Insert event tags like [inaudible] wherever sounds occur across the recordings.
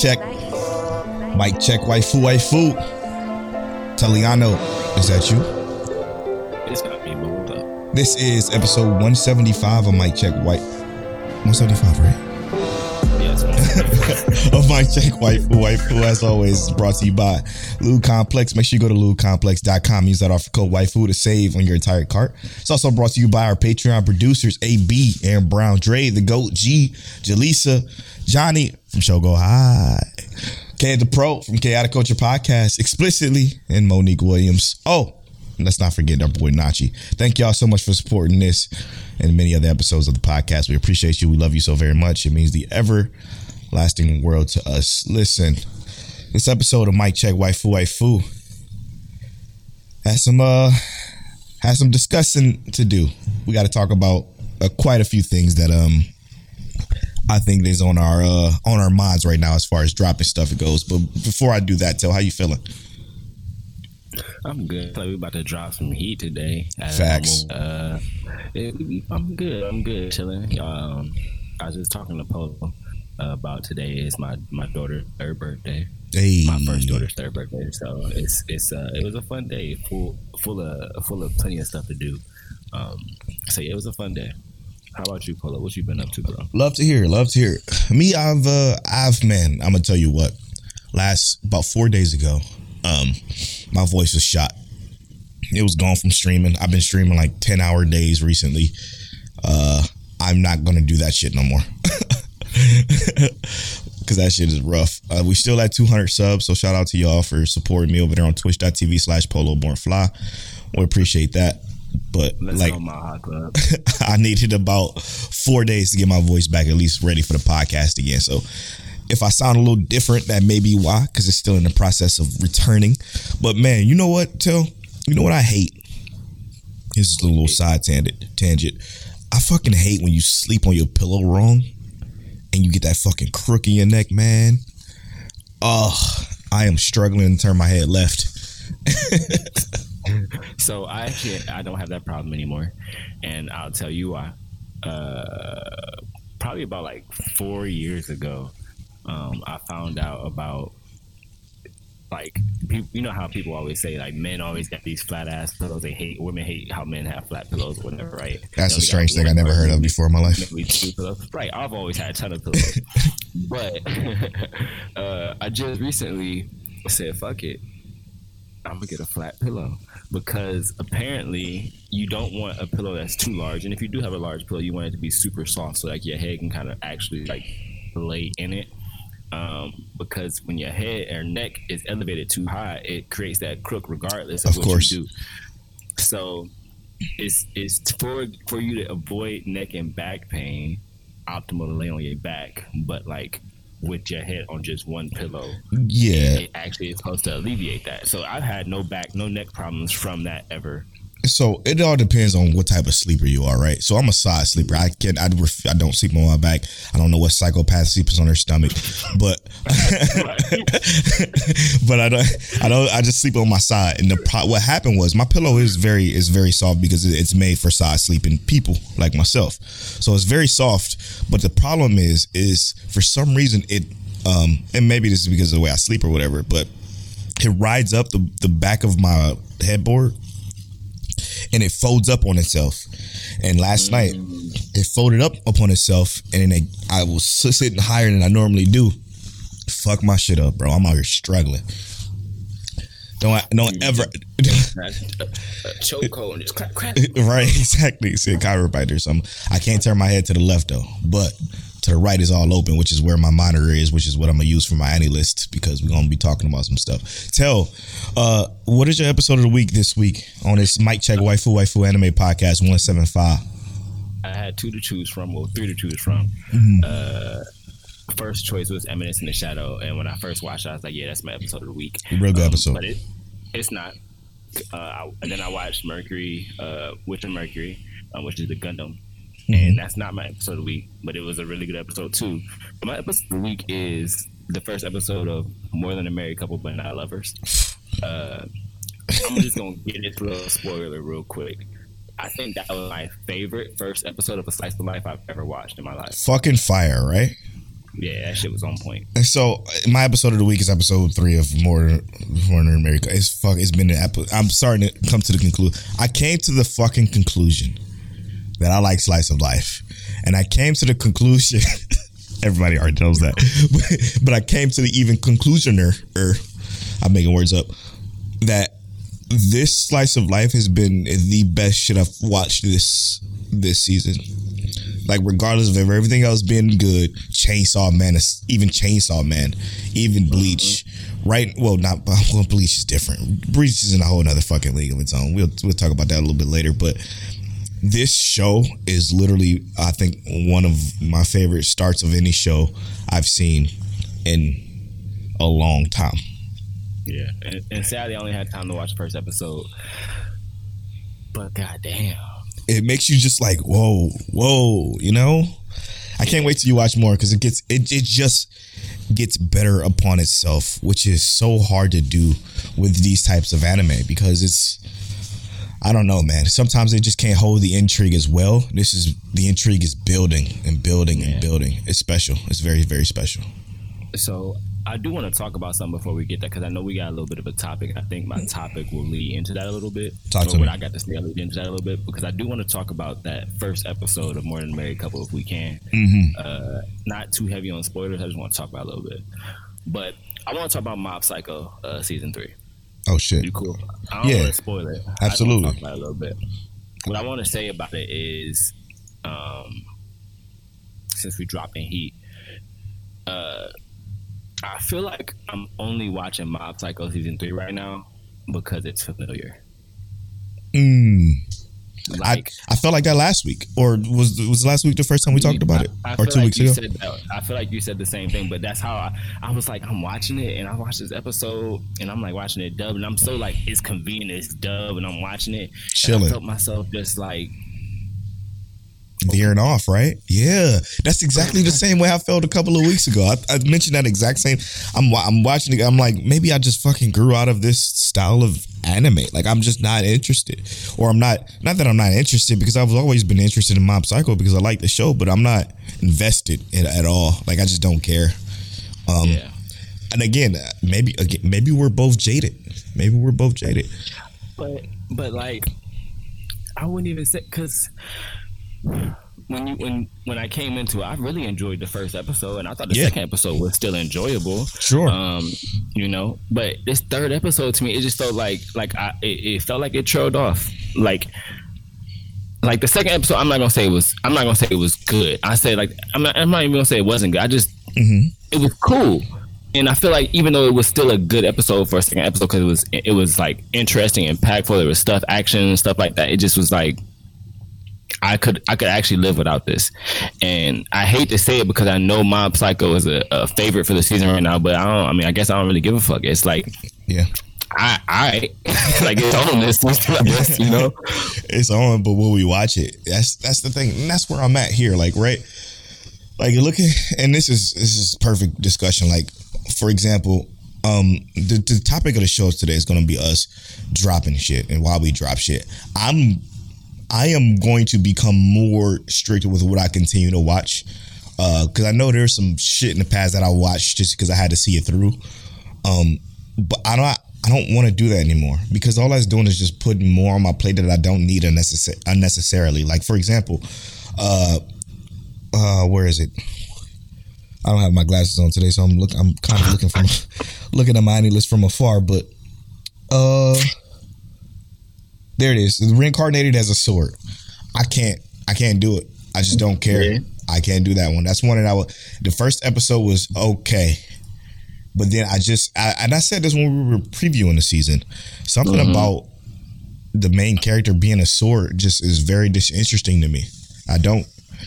Check. Is that you? Is that Mike check waifu waifu. Taliano, is that you? It's got me moved up. This is episode 175 of Mike Check White. 175, right? Of Mike Check Waifu Waifu. As always, brought to you by Lube Complex. Make sure you go to lubecomplex.com. Use that offer code waifu to save on your entire cart. It's also brought to you by our Patreon producers, AB, Aaron Brown, Dre, The Goat, G, Jaleesa, Johnny from Show Go High. K the Pro from Chaotic Culture Podcast, explicitly, and Monique Williams. Oh, let's not forget our boy Nachi. Thank y'all so much for supporting this and many other episodes of the podcast. We appreciate you. We love you so very much. It means the everlasting world to us. Listen, this episode of Mike Check Waifu Waifu has some uh has some discussing to do. We got to talk about uh, quite a few things that um I think is on our uh on our minds right now as far as dropping stuff it goes. But before I do that, tell how you feeling? I'm good. Like we about to drop some heat today. Facts. Uh, it- I'm good. I'm good. Chilling. Um, I was just talking to Polo about today is my my daughter's third birthday. Hey, My first daughter's third birthday. So it's it's uh it was a fun day. Full full of full of plenty of stuff to do. Um, so yeah, it was a fun day. How about you, Polo? What you been up to, bro? Love to hear. Love to hear. Me, I've, uh, I've, man. I'm gonna tell you what. Last about four days ago, um, my voice was shot. It was gone from streaming. I've been streaming like ten hour days recently. Uh, I'm not gonna do that shit no more. [laughs] [laughs] Cause that shit is rough. Uh, we still at 200 subs, so shout out to y'all for supporting me over there on twitch.tv slash polo born fly. We appreciate that. But Let's like, go, my hot club. [laughs] I needed about four days to get my voice back at least ready for the podcast again. So if I sound a little different, that may be why, because it's still in the process of returning. But man, you know what, Till? You know what I hate? This is a little side tangent. Tangent. I fucking hate when you sleep on your pillow wrong, and you get that fucking crook in your neck, man. Ugh, I am struggling to turn my head left. [laughs] So I actually I don't have that problem anymore, and I'll tell you why. Uh, probably about like four years ago, um, I found out about like you know how people always say like men always got these flat ass pillows. They hate women hate how men have flat pillows or whatever, right? That's a strange thing I never heard of before in my life. Maybe two pillows. Right. I've always had a ton of pillows. [laughs] but [laughs] uh, I just recently said, fuck it. I'm going to get a flat pillow because apparently you don't want a pillow that's too large. And if you do have a large pillow, you want it to be super soft so like your head can kind of actually like lay in it. Um, because when your head or neck is elevated too high, it creates that crook regardless of, Of what course. you do. So it's it's for for you to avoid neck and back pain, optimal to lay on your back, but like with your head on just one pillow, Yeah. it actually is supposed to alleviate that. So I've had no back, no neck problems from that ever. So it all depends on what type of sleeper you are, right? So I'm a side sleeper. I can I, ref- I don't sleep on my back. I don't know what psychopath sleeps on their stomach, but [laughs] but I don't I don't I just sleep on my side. And the what happened was my pillow is very is very soft because it's made for side sleeping people like myself. So it's very soft. But the problem is is for some reason it um and maybe this is because of the way I sleep or whatever, but it rides up the, the back of my headboard and it folds up on itself. And last night, it folded up upon itself, and then it, I was [laughs] sitting higher than I normally do. Fuck my shit up, bro. I'm out here struggling. Don't don't ever [laughs] Chokehold and just crack, crack. [laughs] right exactly. See a chiropractor or something. I can't turn my head to the left though, but To the right is all open, which is where my monitor is, which is what I'm gonna use for my AniList because we're gonna be talking about some stuff. Tell, uh, what is your episode of the week this week on this Mike Check Waifu Waifu Anime Podcast one seven five? I had two to choose from, or three to choose from. Uh, first choice was Eminence in the Shadow, and when I first watched it, I was like, "Yeah, that's my episode of the week." Real good episode. but it, it's not. Uh, I, and then I watched Mercury, uh, Witch of Mercury, uh, which is the Gundam, and that's not my episode of the week, but it was a really good episode too. My episode of the week is the first episode of More Than a Married Couple But Not Lovers. Uh, I'm just gonna get into a spoiler real quick. I think that was my favorite first episode of a slice of life I've ever watched in my life. Fucking fire, right? Yeah, that shit was on point. And so my episode of the week is episode three of More Than America. It's fuck. It's been an episode. I'm starting to come to the conclusion. I came to the fucking conclusion that I like slice of life, and I came to the conclusion. [laughs] everybody already knows that, [laughs] but, I came to the even conclusioner. Or I'm making words up. That this slice of life has been the best shit I've watched this this season. Like regardless of everything else being good, Chainsaw Man, is- even Chainsaw Man, even Bleach, right? Well, not [laughs] well, Bleach is different. Bleach is in a whole other fucking league of its own. We'll we'll talk about that a little bit later, but this show is literally, I think, one of my favorite starts of any show I've seen in a long time. Yeah, and, and sadly, I only had time to watch the first episode. But goddamn, it makes you just like whoa whoa you know i can't wait till you watch more because it gets it, it just gets better upon itself which is so hard to do with these types of anime because it's i don't know man sometimes they just can't hold the intrigue as well this is the intrigue is building and building and building it's special it's very very special so I do want to talk about something before we get there because I know we got a little bit of a topic. I think my topic will lead into that a little bit. Talk to me. I got to say will lead into that a little bit because I do want to talk about that first episode of More Than a Married Couple if we can. Mm-hmm. Uh, not too heavy on spoilers. I just want to talk about a little bit. But I want to talk about Mob Psycho uh, season three. Oh shit You cool? I don't Yeah. want to spoil it. Absolutely. about it a little bit. What I want to say about it is, um, since we dropped in heat, uh, I feel like I'm only watching Mob Psycho season three right now because it's familiar. mm. Like I, I felt like that last week or was was last week the first time we talked about it I, I or two like weeks ago Said I feel like you said the same thing, but that's how I, I was like, I'm watching it and I watched this episode and I'm like watching it dub and I'm so like it's convenient it's dub and I'm watching it. and Chilling. I felt myself just like veering off, right? Yeah, that's exactly the same way I felt a couple of weeks ago. I, I mentioned that exact same. I'm I'm watching it. I'm like, maybe I just fucking grew out of this style of anime. Like I'm just not interested, or I'm not. Not that I'm not interested because I've always been interested in Mob Psycho because I like the show, but I'm not invested in at all. Like I just don't care. Um, yeah. And again, maybe again, maybe we're both jaded. Maybe we're both jaded. But but like I wouldn't even say because when you when when I came into it, I really enjoyed the first episode, and I thought the Yeah. second episode was still enjoyable. Sure. Um, you know, but this third episode to me, it just felt like like I it, it felt like it trailed off. Like like the second episode, I'm not gonna say it was. I'm not gonna say it was good. I say like I'm not. I'm not even gonna say it wasn't good. I just it was cool. And I feel like even though it was still a good episode for a second episode because it was it was like interesting, impactful. There was stuff, action, and stuff like that. It just was like I could I could actually live without this. And I hate to say it because I know Mob Psycho is a, a favorite for the season right now, but I don't. I mean, I guess I don't really give a fuck. It's like Yeah. I I [laughs] like it's on this, guess you know. [laughs] it's on, but will we watch it? That's that's the thing, and that's where I'm at here. Like, right, like you look at, and this is this is perfect discussion. Like, for example, um, the the topic of the show today is going to be us dropping shit and why we drop shit. I'm I am going to become more strict with what I continue to watch. Because I know there's some shit in the past that I watched just because I had to see it through. Um, but I don't I don't want to do that anymore because all that's doing is just putting more on my plate that I don't need unnecessar- unnecessarily. Like for example, uh, uh, where is it? I don't have my glasses on today, so I'm look I'm kind of looking from [laughs] looking at my list from afar. But uh, there it is. Reincarnated as a sword. I can't I can't do it. I just don't care. Yeah. I can't do that one. That's one that I would. The first episode was okay, but then I just I, and I said this when we were previewing the season. Something Mhm. about the main character being a sword just is very disinteresting to me. I don't.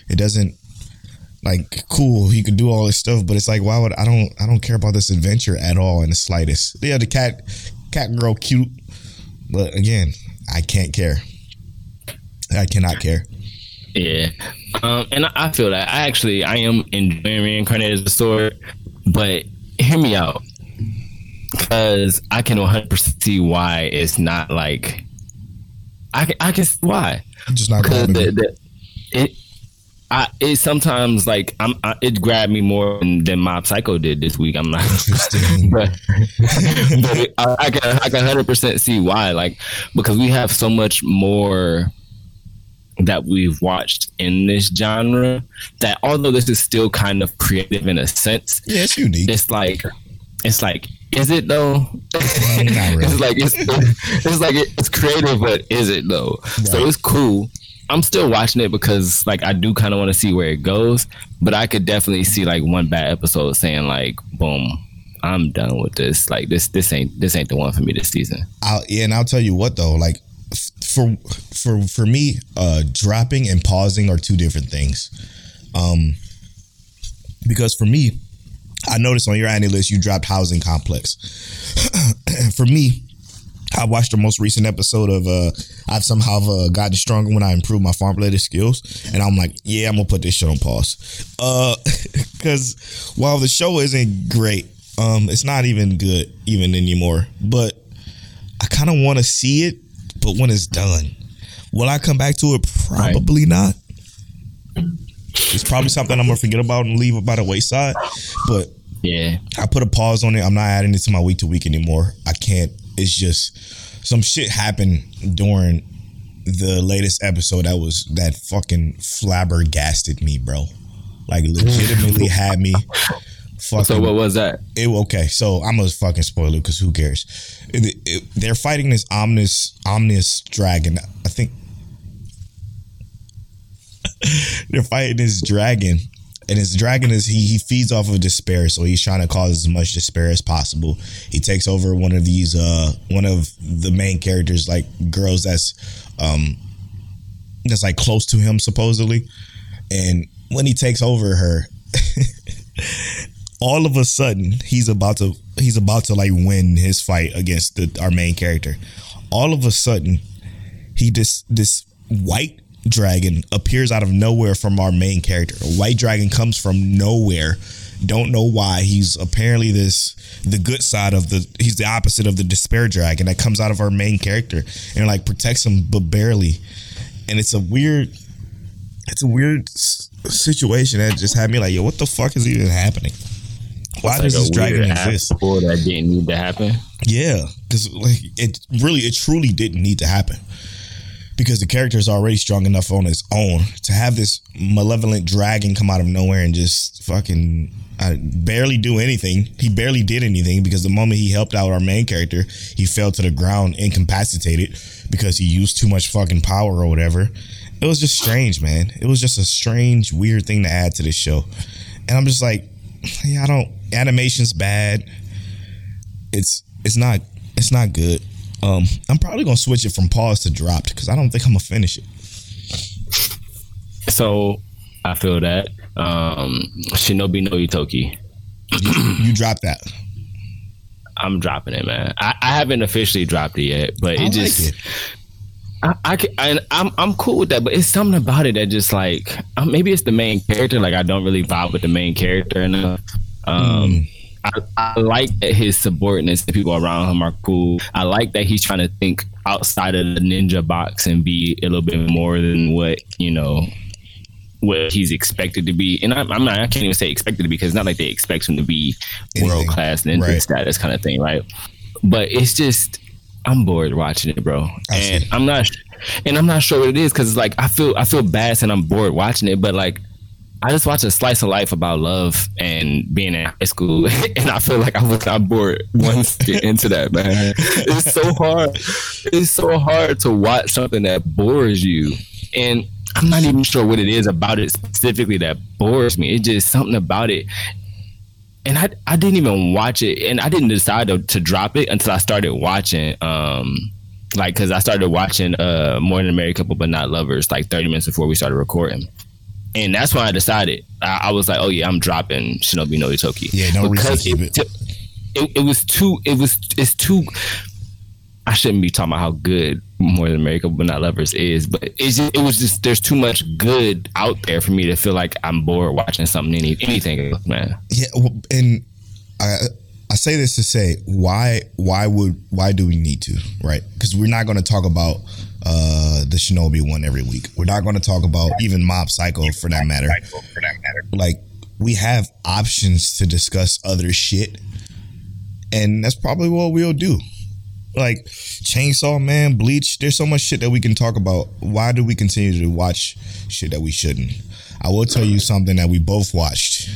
It doesn't like cool. He could do all this stuff, but it's like why would I don't I don't care about this adventure at all in the slightest. Yeah, the cat cat girl cute, but again, I can't care. I cannot care. Yeah, um, and I, feel that. I actually I am enjoying reincarnated as a sword, but hear me out, because I can 100 percent see why it's not like I can I can see why. I'm just not the, to the, it I it sometimes like I'm I, it grabbed me more than, than Mob Psycho did this week. I'm not [laughs] but, but it, I, I can I can hundred percent see why. Like because we have so much more that we've watched in this genre that although this is still kind of creative in a sense, Yeah, it's unique. it's like it's like is it though? [laughs] [laughs] Really. it's like it's it's like it's creative, but is it though? So it's cool. I'm still watching it because like I do kind of want to see where it goes, but I could definitely see like one bad episode saying like, boom, I'm done with this. Like this this ain't this ain't the one for me this season. I'll, yeah, and I'll tell you what though, like for for for me, uh, dropping and pausing are two different things. Um, because for me, I noticed on your annual list you dropped Housing Complex. [clears throat] for me, I watched the most recent episode of uh I've somehow uh, gotten stronger when I improved my farm related skills and I'm like, yeah, I'm gonna put this shit on pause. Uh [laughs] cause while the show isn't great, um, it's not even good even anymore. But I kinda wanna see it, but when it's done. Will I come back to it? Probably not. It's probably something I'm gonna forget about and leave by the wayside. But Yeah. I put a pause on it. I'm not adding it to my week to week anymore. I can't. It's just some shit happened during the latest episode that was that fucking flabbergasted me, bro. Like legitimately [laughs] had me fucking. So what was that? it, okay, so I'm gonna fucking spoil it because who cares? It- it- they're fighting this omnis omnis dragon. I think [laughs] they're fighting this dragon, and his dragon is he he feeds off of despair, so he's trying to cause as much despair as possible. He takes over one of these uh one of the main characters, like girls that's um that's like close to him supposedly, and when he takes over her. [laughs] all of a sudden he's about to he's about to like win his fight against the, our main character. All of a sudden, he just this white dragon appears out of nowhere from our main character. A white dragon comes from nowhere. Don't know why. He's apparently this the good side of the he's the opposite of the despair dragon that comes out of our main character and like protects him but barely. And it's a weird it's a weird situation that just had me like, yo, what the fuck is even happening? Why does this dragon exist? Before that didn't need to happen. Yeah, because like it really, it truly didn't need to happen. Because the character is already strong enough on its own to have this malevolent dragon come out of nowhere and just fucking uh, barely do anything. He barely did anything because the moment he helped out our main character, he fell to the ground incapacitated because he used too much fucking power or whatever. It was just strange, man. It was just a strange, weird thing to add to this show. And I'm just like, yeah, I don't. Animation's bad it's it's not it's not good. Um, I'm probably gonna switch it from pause to dropped because I don't think I'm gonna finish it. So I feel that. Um Shinobi no Ittoki. You, you dropped that. I'm dropping it, man. I, I haven't officially dropped it yet, but I it like just it. I, I can, and I'm I'm cool with that, but it's something about it that just like uh, maybe it's the main character. Like I don't really vibe with the main character enough. Um, I, I like that his subordinates, the people around him, are cool. I like that he's trying to think outside of the ninja box and be a little bit more than what you know what he's expected to be. And I'm, I'm not, I can't even say expected to be because it's not like they expect him to be world class ninja Right. status kind of thing, right? But it's just I'm bored watching it, bro, I see. and I'm not, and I'm not sure what it is because it's like I feel I feel bad and I'm bored watching it, but like. I just watched a slice of life about love and being in high school, [laughs] and I feel like I was got bored once get into that, man. It's so hard. It's so hard to watch something that bores you. And I'm not even sure what it is about it specifically that bores me. It's just something about it. And I I didn't even watch it, and I didn't decide to, to drop it until I started watching. Um, like because I started watching uh more than a married couple but not lovers like 30 minutes before we started recording. And that's when I decided I, I was like, oh yeah, I'm dropping Shinobi no Ittoki. Yeah, no reason to keep it. it. It was too. It was. It's too. I shouldn't be talking about how good more than America but not lovers is, but it's just, it was just there's too much good out there for me to feel like I'm bored watching something any anything man. Yeah, well, and I I say this to say why why would why do we need to right? Because we're not going to talk about uh the Shinobi one every week. We're not going to talk about even Mob Psycho for that matter. Like we have options to discuss other shit, and that's probably what we'll do. Like Chainsaw Man, Bleach. There's so much shit that we can talk about. Why do we continue to watch shit that we shouldn't? I will tell you something that we both watched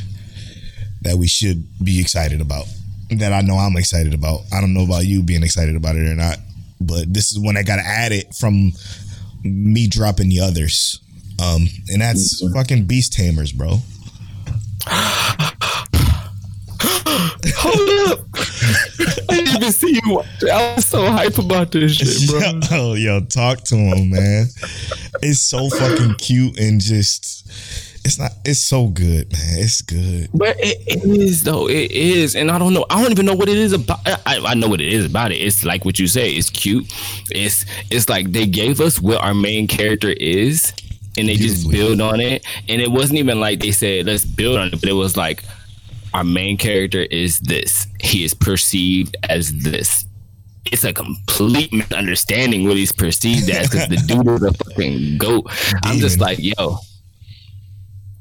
that we should be excited about. That I know I'm excited about. I don't know about you being excited about it or not, but this is when I got added from me dropping the others. Um, and that's fucking Beast Tamers, bro. Hold up! I didn't even see you. watch it. I was so hype about this shit, [laughs] bro. Yo, yo, talk to him, man. It's so fucking cute and just it's not it's so good, man. It's good. But it, is though. It is, and I don't know. I don't even know what it is about. I, I know what it is about it. It's like what you say. It's cute. It's it's like they gave us what our main character is, and they just build on it. And it wasn't even like they said let's build on it, but it was like our main character is this. He is perceived as this. It's a complete misunderstanding what he's perceived as because the [laughs] dude is a fucking goat. I'm just like, yo,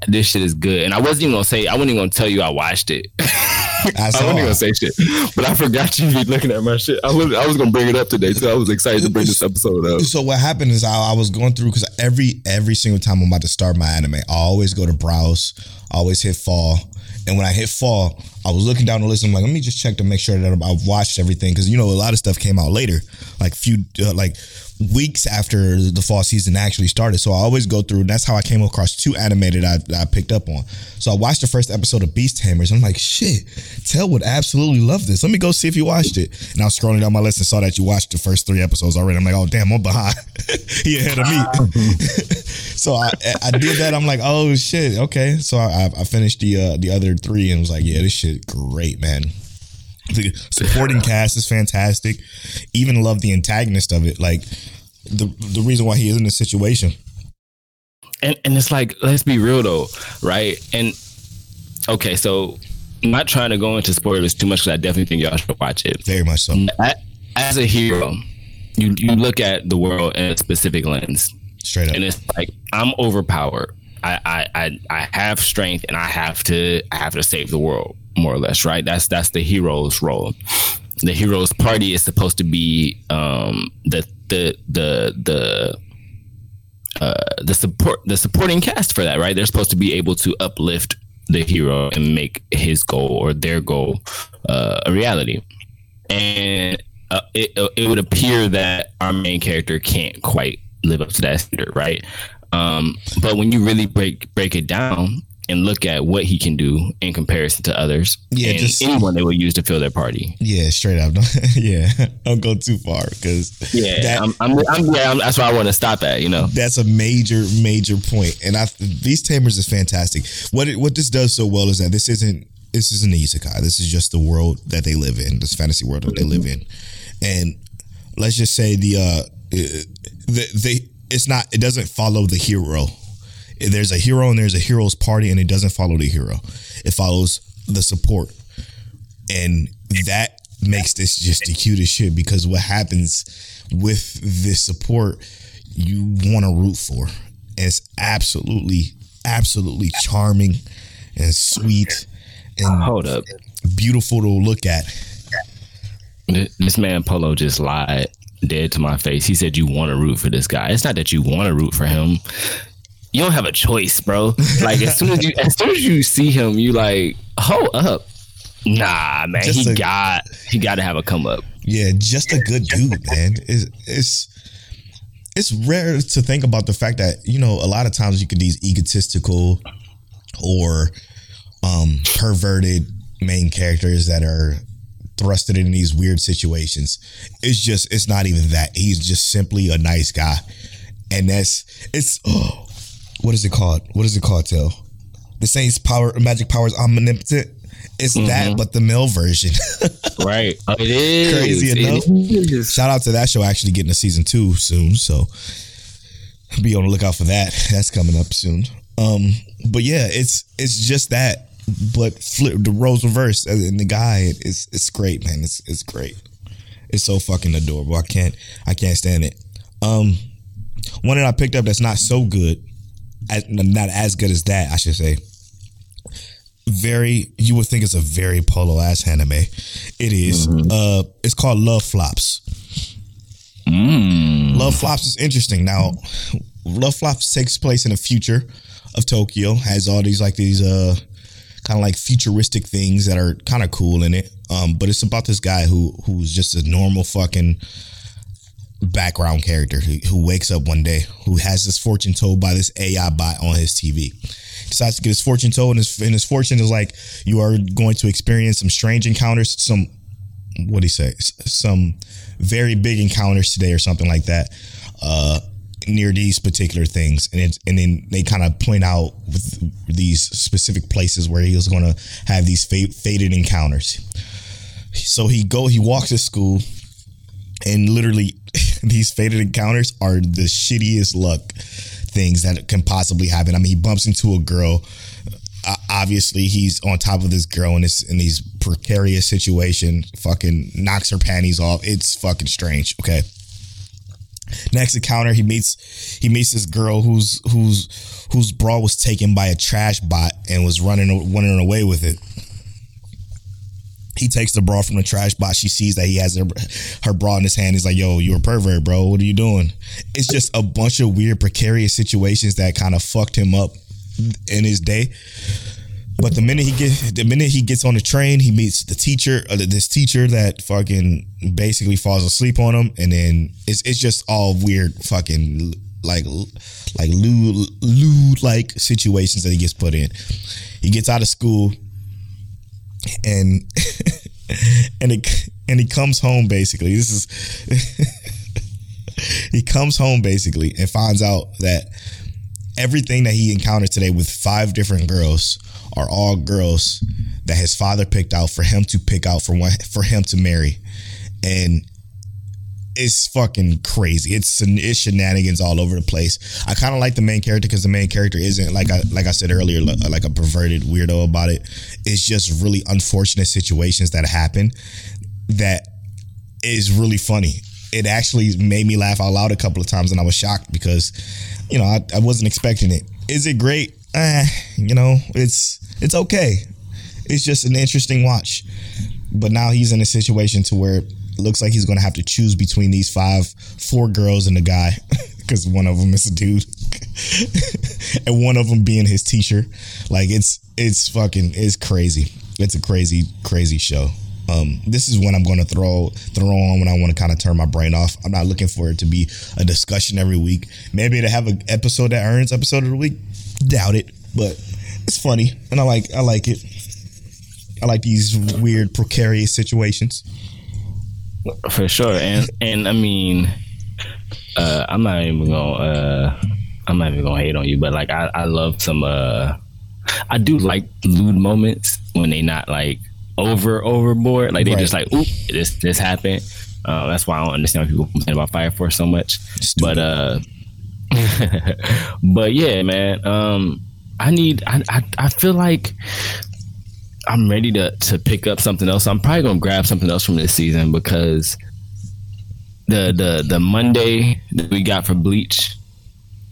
this shit is good. And I wasn't even gonna say, I wasn't even gonna tell you I watched it. [laughs] I I wasn't even gonna say shit, but I forgot you be looking at my shit. I was I was gonna bring it up today, so I was excited to bring this episode up. So what happened is I, I was going through because every every single time I'm about to start my anime, I always go to browse, I always hit fall, and when I hit fall, I was looking down the list. I'm like, let me just check to make sure that I've watched everything because you know a lot of stuff came out later, like few uh, like weeks after the fall season actually started. So I always go through. And that's how I came across two animated I, I picked up on. So I watched the first episode of Beast Tamers. I'm like, shit, Tell would absolutely love this. Let me go see if you watched it. And I was scrolling down my list and saw that you watched the first three episodes already. I'm like, oh damn, I'm behind. [laughs] he ahead of me. [laughs] so I I did that. I'm like, oh shit, okay. So I I finished the uh, the other three and was like, yeah, this shit great, man. The supporting cast is fantastic. Even love the antagonist of it. Like the the reason why he is in this situation. and and it's like let's be real though right and okay so I'm not trying to go into spoilers too much because i definitely think y'all should watch it Very much so. As a hero you you look at the world in a specific lens Straight up. and it's like i'm overpowered I, I i have strength and i have to i have to save the world more or less right that's that's the hero's role the hero's party is supposed to be um the the the the uh, the support the supporting cast for that, right? They're supposed to be able to uplift the hero and make his goal or their goal uh, a reality. And uh, it it would appear that our main character can't quite live up to that standard, right? Um, but when you really break break it down and look at what he can do in comparison to others, Yeah, and just- anyone they would use to fill their party. Yeah, straight up. [laughs] yeah, don't go too far because Yeah, that, I'm, I'm, I'm, yeah, I'm, that's where I want to stop at. You know, that's a major major point. And I Beast Tamers is fantastic. What it, what this does so well is that this isn't this isn't isekai. This is just the world that they live in, this fantasy world that they live in. And let's just say the uh the they it's not it doesn't follow the hero. There's a hero and there's a hero's party and it doesn't follow the hero. It follows the support. And that makes this just the cutest shit because what happens with this support you want to root for. And it's absolutely, absolutely charming and sweet and hold up. beautiful to look at. This man Polo just lied dead to my face. He said you want to root for this guy. It's not that you want to root for him. You don't have a choice, bro. Like as soon as you as soon as you see him, you like, hold up. Nah, man, Just he a- got he got to have a come up. Yeah, just a good dude, man. It's, it's it's rare to think about the fact that you know a lot of times you get these egotistical or um perverted main characters that are thrusted in these weird situations. It's just it's not even that. He's just simply a nice guy. And that's it's oh, [gasps] what is it called? What is it called, Till? The Saints power magic powers omnipotent. It's that but the male version. [laughs] Right. Oh, it is. Crazy It enough. is. Shout out to that show actually getting a season two soon. So be on the lookout for that. That's coming up soon. Um, but yeah, it's it's just that, but flip the roles reversed, and the guy is it's great, man. It's it's great. It's so fucking adorable. I can't I can't stand it. Um, one that I picked up that's not so good, as, not as good as that, I should say. Very, you would think it's a very polo ass anime. It is. Uh, it's called Love Flops. Love Flops is interesting. Now, Love Flops takes place in the future of Tokyo. Has all these like these uh kind of like futuristic things that are kind of cool in it. Um, but it's about this guy who who's just a normal fucking background character who, who wakes up one day who has his fortune told by this AI bot on his TV. Decides to get his fortune told, and his, and his fortune is like you are going to experience some strange encounters, some what do you say, some very big encounters today or something like that. Uh, near these particular things, and it, and then they kind of point out with these specific places where he was going to have these fa- fated encounters. So he go, he walks to school, and literally [laughs] these fated encounters are the shittiest luck things that can possibly happen. I mean, he bumps into a girl. Obviously, he's on top of this girl in this in these precarious situation. Fucking knocks her panties off. It's fucking strange. Okay. Next encounter, he meets he meets this girl whose whose whose bra was taken by a trash bot and was running running away with it. He takes the bra from the trash box. She sees that he has her, her bra in his hand. He's like, "Yo, you're a pervert, bro. What are you doing?" It's just a bunch of weird, precarious situations that kind of fucked him up in his day. But the minute he get the minute he gets on the train, he meets the teacher, uh, this teacher that fucking basically falls asleep on him, and then it's it's just all weird, fucking like like lewd lewd like situations that he gets put in. He gets out of school, and [laughs] and it and he comes home basically. This is [laughs] he comes home basically and finds out that everything that he encountered today with five different girls are all girls that his father picked out for him to pick out for one for him to marry, and it's fucking crazy. It's it's shenanigans all over the place. I kind of like the main character because the main character isn't like I like I said earlier like a perverted weirdo about it. It's just really unfortunate situations that happen that is really funny. It actually made me laugh out loud a couple of times, and I was shocked because, you know, I, I wasn't expecting it. Is it great? Eh, you know, it's it's okay. It's just an interesting watch. But now he's in a situation to where it looks like he's going to have to choose between these five, four girls and a guy, [laughs] because one of them is a dude, [laughs] and one of them being his teacher. Like it's it's fucking it's crazy. It's a crazy crazy show. Um, this is when I'm going to throw throw on when I want to kind of turn my brain off. I'm not looking for it to be a discussion every week. Maybe to have an episode that earns episode of the week. Doubt it, but it's funny and I like I like it. I like these weird precarious situations. for sure and and i mean uh i'm not even gonna uh i'm not even gonna hate on you but like i i love some uh i do like lewd moments when they not like over overboard like they Right. just like oop this this happened uh, that's why i don't understand why people complain about fire force so much but uh [laughs] but yeah man um i need I, I i feel like I'm ready to to pick up something else. I'm probably gonna grab something else from this season because the the the Monday that we got for Bleach,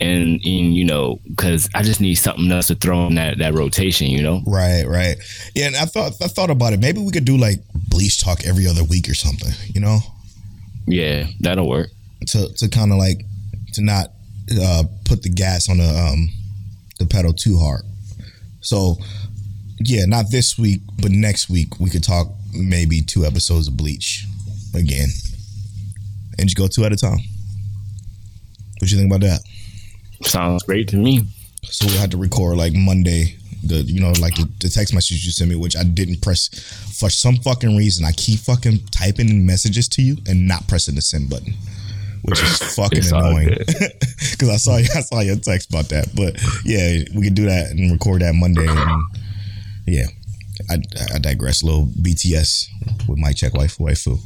and and you know because I just need something else to throw in that that rotation. You know, Right, right. Yeah, and I thought I thought about it. Maybe we could do like bleach talk every other week or something. You know, yeah, that'll work. to to kind of like to not uh, put the gas on the um the pedal too hard. So yeah, not this week, but next week we could talk maybe two episodes of Bleach again, and just go two at a time. What you think about that? Sounds great to me. So we had to record like Monday. The you know like the, the text message you sent me, which I didn't press for some fucking reason. I keep fucking typing messages to you and not pressing the send button, which is [laughs] fucking annoying. Because [laughs] I saw I saw your text about that. But yeah, we could do that and record that Monday. And yeah, I, I digress. A little BTS with my check wife waifu.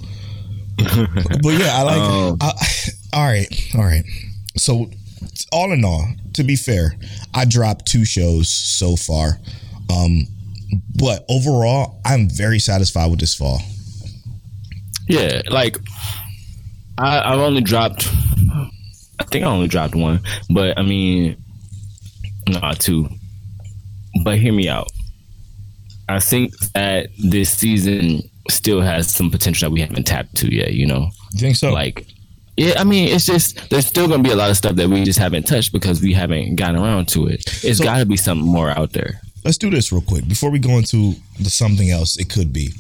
[laughs] but yeah, I like. Um, I, all right, all right. So, all in all, to be fair, I dropped two shows so far, um, but overall, I'm very satisfied with this fall. Yeah, like I, I've only dropped. I think I only dropped one, but I mean, nah, two. But hear me out. I think that this season still has some potential that we haven't tapped to yet. You know, You think so? like yeah. I mean, it's just there's still gonna be a lot of stuff that we just haven't touched because we haven't gotten around to it. It's So- got to be something more out there. let's do this real quick before we go into the something else. It could be.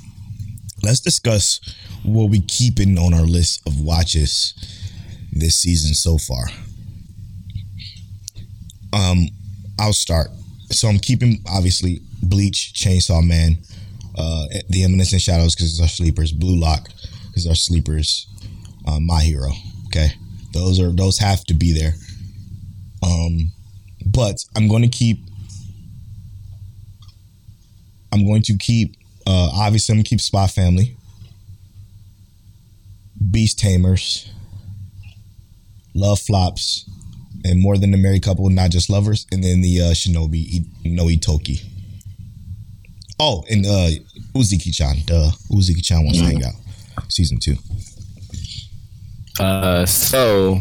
Let's discuss what we keeping on our list of watches this season so far. Um, I'll start. So I'm keeping obviously Bleach, Chainsaw Man, uh, The Eminence and Shadows because it's our sleepers, Blue Lock because our sleepers, uh, My Hero. Okay, those are those have to be there. Um, but I'm going to keep I'm going to keep uh obviously I'm gonna keep Spy Family. Beast Tamers. Love Flops. And more than the married couple, not just lovers, and then the uh Shinobi no Ittoki. Oh, and uh Uzaki chan. Duh. Uzaki chan wants to hang out. Season two. Uh, so,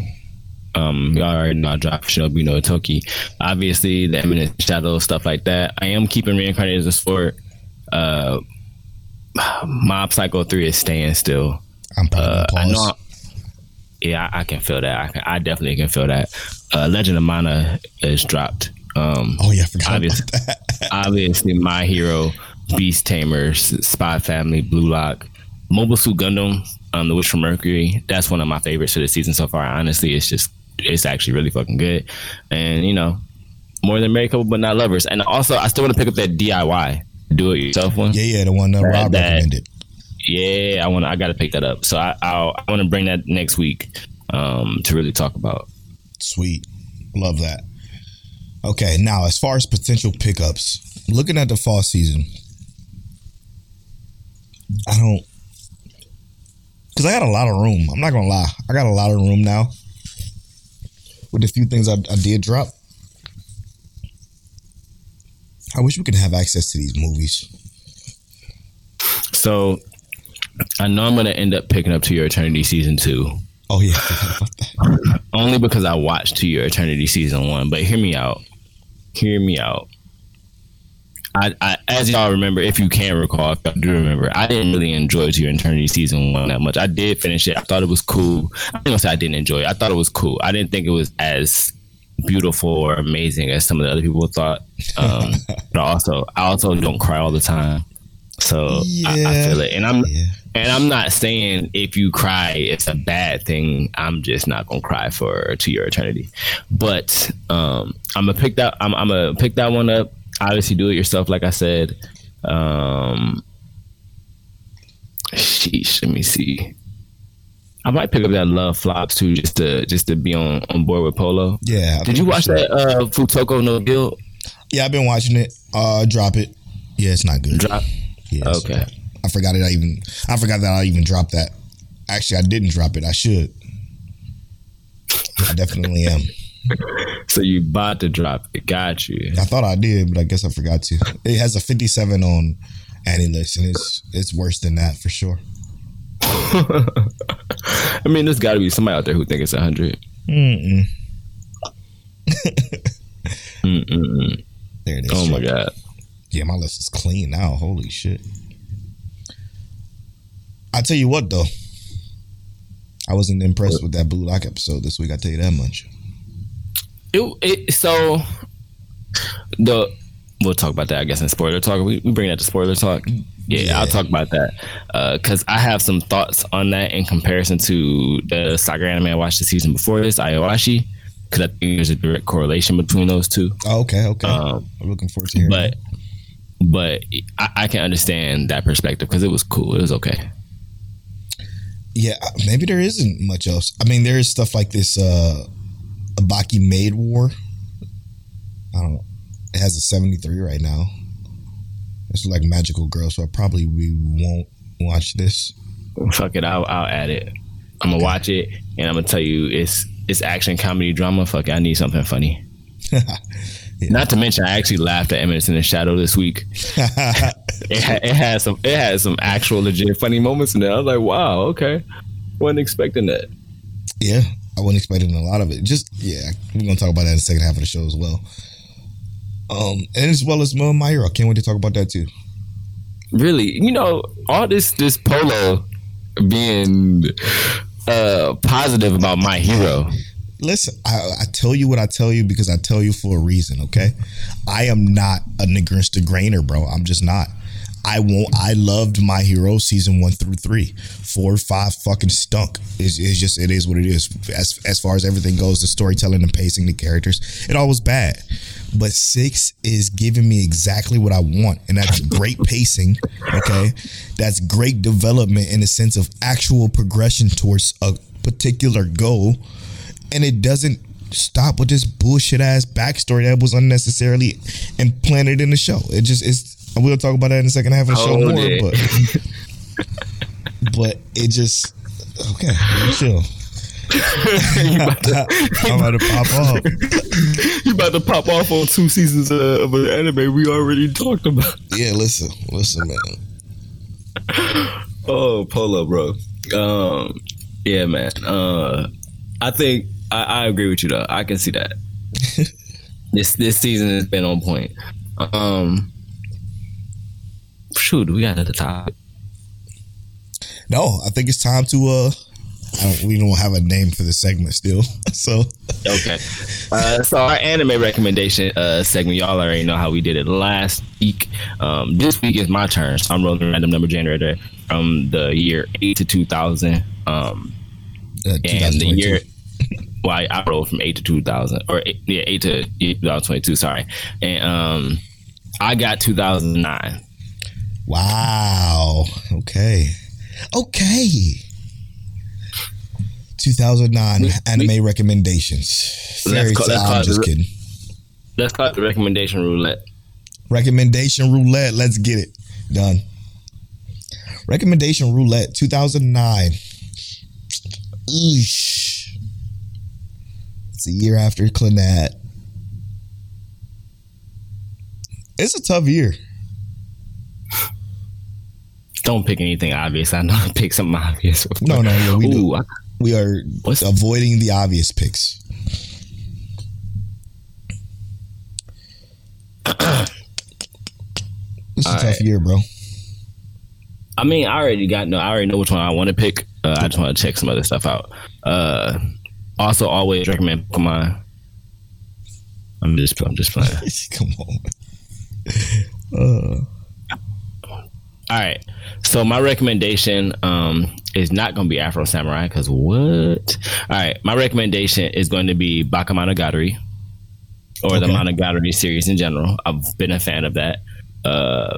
um, y'all already know I dropped Shinobi no Toki. Obviously, the Eminent Shadow stuff like that. I am keeping Reincarnated as a Sword. Uh, Mob Psycho three is staying still. I'm putting Uh, I know. Yeah, I, I can feel that. I, can, I definitely can feel that. Uh, Legend of Mana is dropped. Um, oh yeah, I forgot obvious- about that. [laughs] obviously, My Hero, Beast Tamers, Spy Family, Blue Lock, Mobile Suit Gundam, um, The Witch from Mercury. That's one of my favorites for the season so far. Honestly, it's just it's actually really fucking good. And you know, more than married couple, but not lovers. And also, I still want to pick up that DIY, do it yourself one. yeah, yeah, the one that That- Rob that- recommended. Yeah, I want. I got to pick that up. So I I'll, I want to bring that next week um, to really talk about. Sweet. Love that. Okay, now as far as potential pickups, looking at the fall season, I don't because I got a lot of room. I'm not gonna lie, I got a lot of room now with the few things I, I did drop. I wish we could have access to these movies. So I know I'm gonna end up picking up To Your Eternity season two. Oh yeah, I forgot about that. only because I watched To Your Eternity season one. But hear me out. Hear me out. I, I, as y'all remember, if you can recall, if y'all do remember, I didn't really enjoy To Your Eternity season one that much. I did finish it. I thought it was cool. I'm gonna say I didn't enjoy it. I thought it was cool. I didn't think it was as beautiful or amazing as some of the other people thought. Um, [laughs] but also, I also don't cry all the time, so I, I feel it. And I'm Yeah. and I'm not saying if you cry, it's a bad thing. I'm just not gonna cry for to your eternity. But um, I'm gonna pick that. I'm, I'm gonna pick that one up. Obviously, do it yourself, like I said. Um, sheesh. Let me see. I might pick up that Love Flops too, just to just to be on on board with Polo. Yeah. I Did you watch sure. that uh, Futoku no Guild Yeah, I've been watching it. Uh, drop it. Yeah, it's not good. drop? Yeah, Okay. I forgot it. I even I forgot that I even dropped that. Actually, I didn't drop it. I should. I definitely am. [laughs] So you bought to drop it? Got you. I thought I did, but I guess I forgot to. It has a 57 on AniList, and it's it's worse than that for sure. [laughs] I mean, there's got to be somebody out there who think it's hundred. Mm-mm. Mm-mm. There it is. Oh my god. Yeah, my list is clean now. Holy shit. I tell you what though, I wasn't impressed with that Blue Lock episode this week. I tell you that much. It, it so the we'll talk about that I guess in spoiler talk. We, we bring that to spoiler talk. Yeah, Yeah. I'll talk about that because I have some thoughts on that in comparison to the soccer anime I watched the season before this, Aoashi. because I think there's a direct correlation between those two. Oh, okay, okay. Um, I'm looking forward to hearing. but but I, I can understand that perspective because it was cool. It was okay. Yeah, uh, maybe there isn't much else. I mean, there is stuff like this uh Akiba Maid War. I don't know. It has a 73 right now. It's like Magical Girl, so I probably we won't watch this. Fuck it, I'll, I'll add it. I'm gonna watch it, and I'm gonna tell you it's it's action comedy drama. Fuck it, I need something funny. [laughs] Not to mention, I actually laughed at Eminence in the Shadow this week. [laughs] It, ha- it had some it had some actual legit funny moments in there. I was like, wow, okay, wasn't expecting that. yeah, I wasn't expecting a lot of it. Just yeah, we're gonna talk about that in the second half of the show as well. Um, and as well as Mo My Hero. I can't wait to talk about that too. really, you know, all this this polo being uh positive about my hero. Listen, I, I tell you what I tell you because I tell you for a reason, okay? I am not a Nagrinsta grainer, bro. I'm just not. I won't. I loved my hero season one through three, four, five fucking stunk. It's, it's just it is what it is. As as far as everything goes, the storytelling and pacing, the characters, it all was bad. But six is giving me exactly what I want, and that's great pacing. Okay, that's great development in the sense of actual progression towards a particular goal and it doesn't stop with this bullshit ass backstory that was unnecessarily implanted in the show. It just is. We'll talk about that in the second half of the show Hold more, it. but [laughs] but it just okay. Chill. You, about to, [laughs] I'm about to pop off. you about to pop off on two seasons of, of an anime we already talked about. Yeah, listen, listen, man. [laughs] Oh, polo, bro. Um, yeah, man. Uh, I think I, I agree with you though. I can see that. [laughs] this this season has been on point. Um, shoot, we got another topic. No, I think it's time to. uh We don't have a name for the segment still, [laughs] so Okay. [laughs] Uh, so our anime recommendation uh, segment, y'all already know how we did it last week. Um, this week is my turn, so I'm rolling a random number generator from the year eight to two thousand. Um, uh, and the 2022. year. Well, [laughs] I, I rolled from eight to two thousand, or eight, yeah, eight to two thousand twenty-two. Sorry, and um, I got two thousand nine. Wow. Okay. Okay. 2009 anime recommendations. Fairy call- let's call I'm just the- kidding. Let's call it the recommendation roulette. Recommendation roulette. Let's get it done. Recommendation roulette 2009. Eesh. It's a year after Clannad. It's a tough year. Don't pick anything obvious. I know I [laughs] pick something obvious. No, no, yeah, we do. I- We are What's- avoiding the obvious picks. [clears throat] it's a All tough right. year, bro. I mean, I already got no. I already know which one I want to pick. Uh, I just want to check some other stuff out. Uh, also, always recommend Pokemon. I'm just, I'm just playing. [laughs] Come on. Uh, All right. So my recommendation um, is not going to be Afro Samurai because what? All right. My recommendation is going to be Bakemonogatari or the Okay. Monogatari series in general. I've been a fan of that. Uh,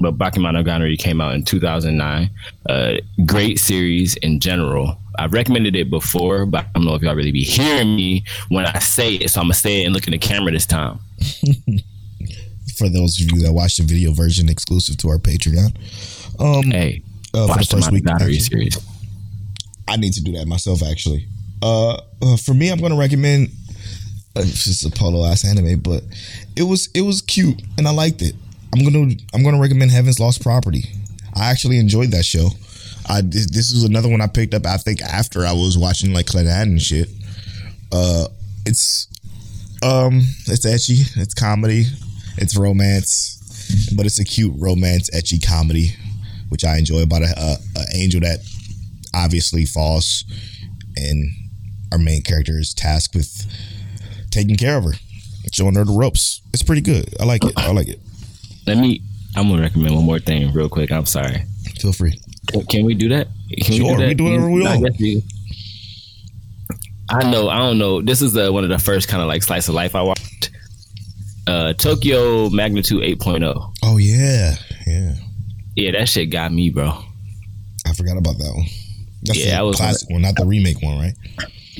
but Bakemonogatari came out in 2009. Uh, great series in general. I've recommended it before, but I don't know if y'all really be hearing me when I say it. So I'm going to say it and look in the camera this time. [laughs] for those of you that watch the video version exclusive to our Patreon. Um, Hey, uh, for the first week, series. I need to do that myself, actually. Uh, uh for me, I'm going to recommend. Uh, it's just a polo ass anime, but it was it was cute and I liked it. I'm gonna I'm gonna recommend Heaven's Lost Property. I actually enjoyed that show. I this, this is another one I picked up. I think after I was watching like Clannad and shit. Uh, it's um, it's ecchi. It's comedy. It's romance, but it's a cute romance ecchi comedy, which I enjoy about a, a, a angel that obviously falls, and our main character is tasked with taking care of her, showing her the ropes. It's pretty good. I like it. I like it. Let me. I'm gonna recommend one more thing real quick. I'm sorry. Feel free. Can, can we do that? Can Sure, we do whatever we I want. I know. I don't know. This is uh, one of the first kind of like slice of life I watched. Uh, Tokyo Magnitude 8.0. Oh yeah, yeah. Yeah, that shit got me, bro. I forgot about that one. That's Yeah, the I was- classic one, not the remake one, right?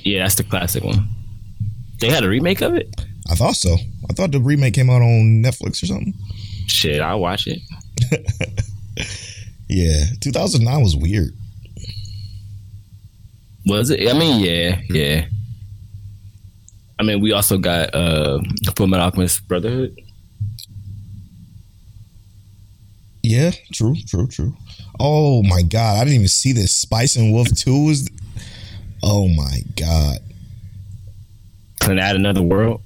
Yeah, that's the classic one. They had a remake of it. I thought so. I thought the remake came out on Netflix or something. Shit, I'll watch it. [laughs] Yeah, 2009 was weird. Was it? I mean, yeah, yeah. I mean, we also got uh Fullmetal Alchemist Brotherhood. Yeah, true, true, true. Oh my god, I didn't even see this. Spice and Wolf 2 was Oh my god. Can add another world.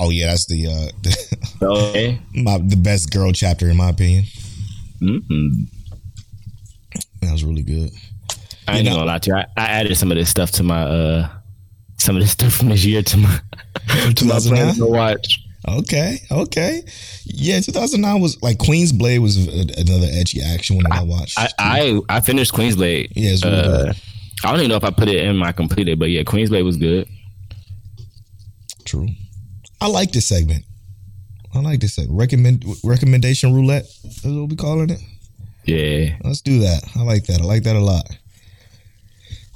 Oh yeah, that's the uh the, [laughs] Okay. my, the best girl chapter in my opinion. Mm-hmm. That was really good. I ain't You know- gonna lie to you. I, I added some of this stuff to my uh some of this stuff from this year to my to my 2009? plans to watch. Okay, okay. Yeah, 2009 was like Queen's Blade was another edgy action one that I watched. I I, I finished Queen's Blade. Yeah, it's really uh, good. I don't even know if I put it in my completed, but yeah, Queen's Blade was good. True. I like this segment. I like this segment. Recommend recommendation roulette. is what we calling it. Yeah. Let's do that. I like that. I like that a lot.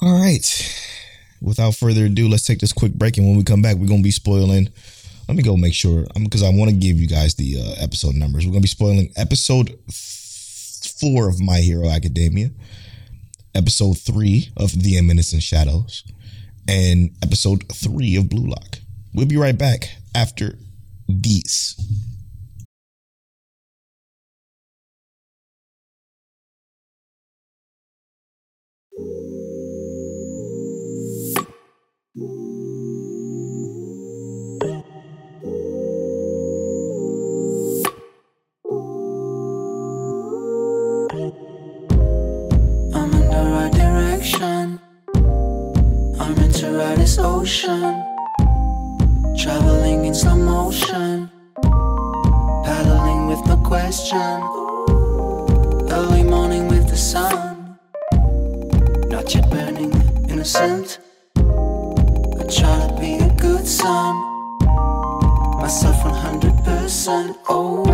All right. Without further ado, let's take this quick break, and when we come back, we're gonna be spoiling. Let me go make sure, because I want to give you guys the uh, episode numbers. We're gonna be spoiling episode four of My Hero Academia, episode three of The Eminence Shadows, and episode three of Blue Lock. We'll be right back after these. Early morning with the sun. Not yet burning, innocent. Try to be a good son. Myself 100%. Oh.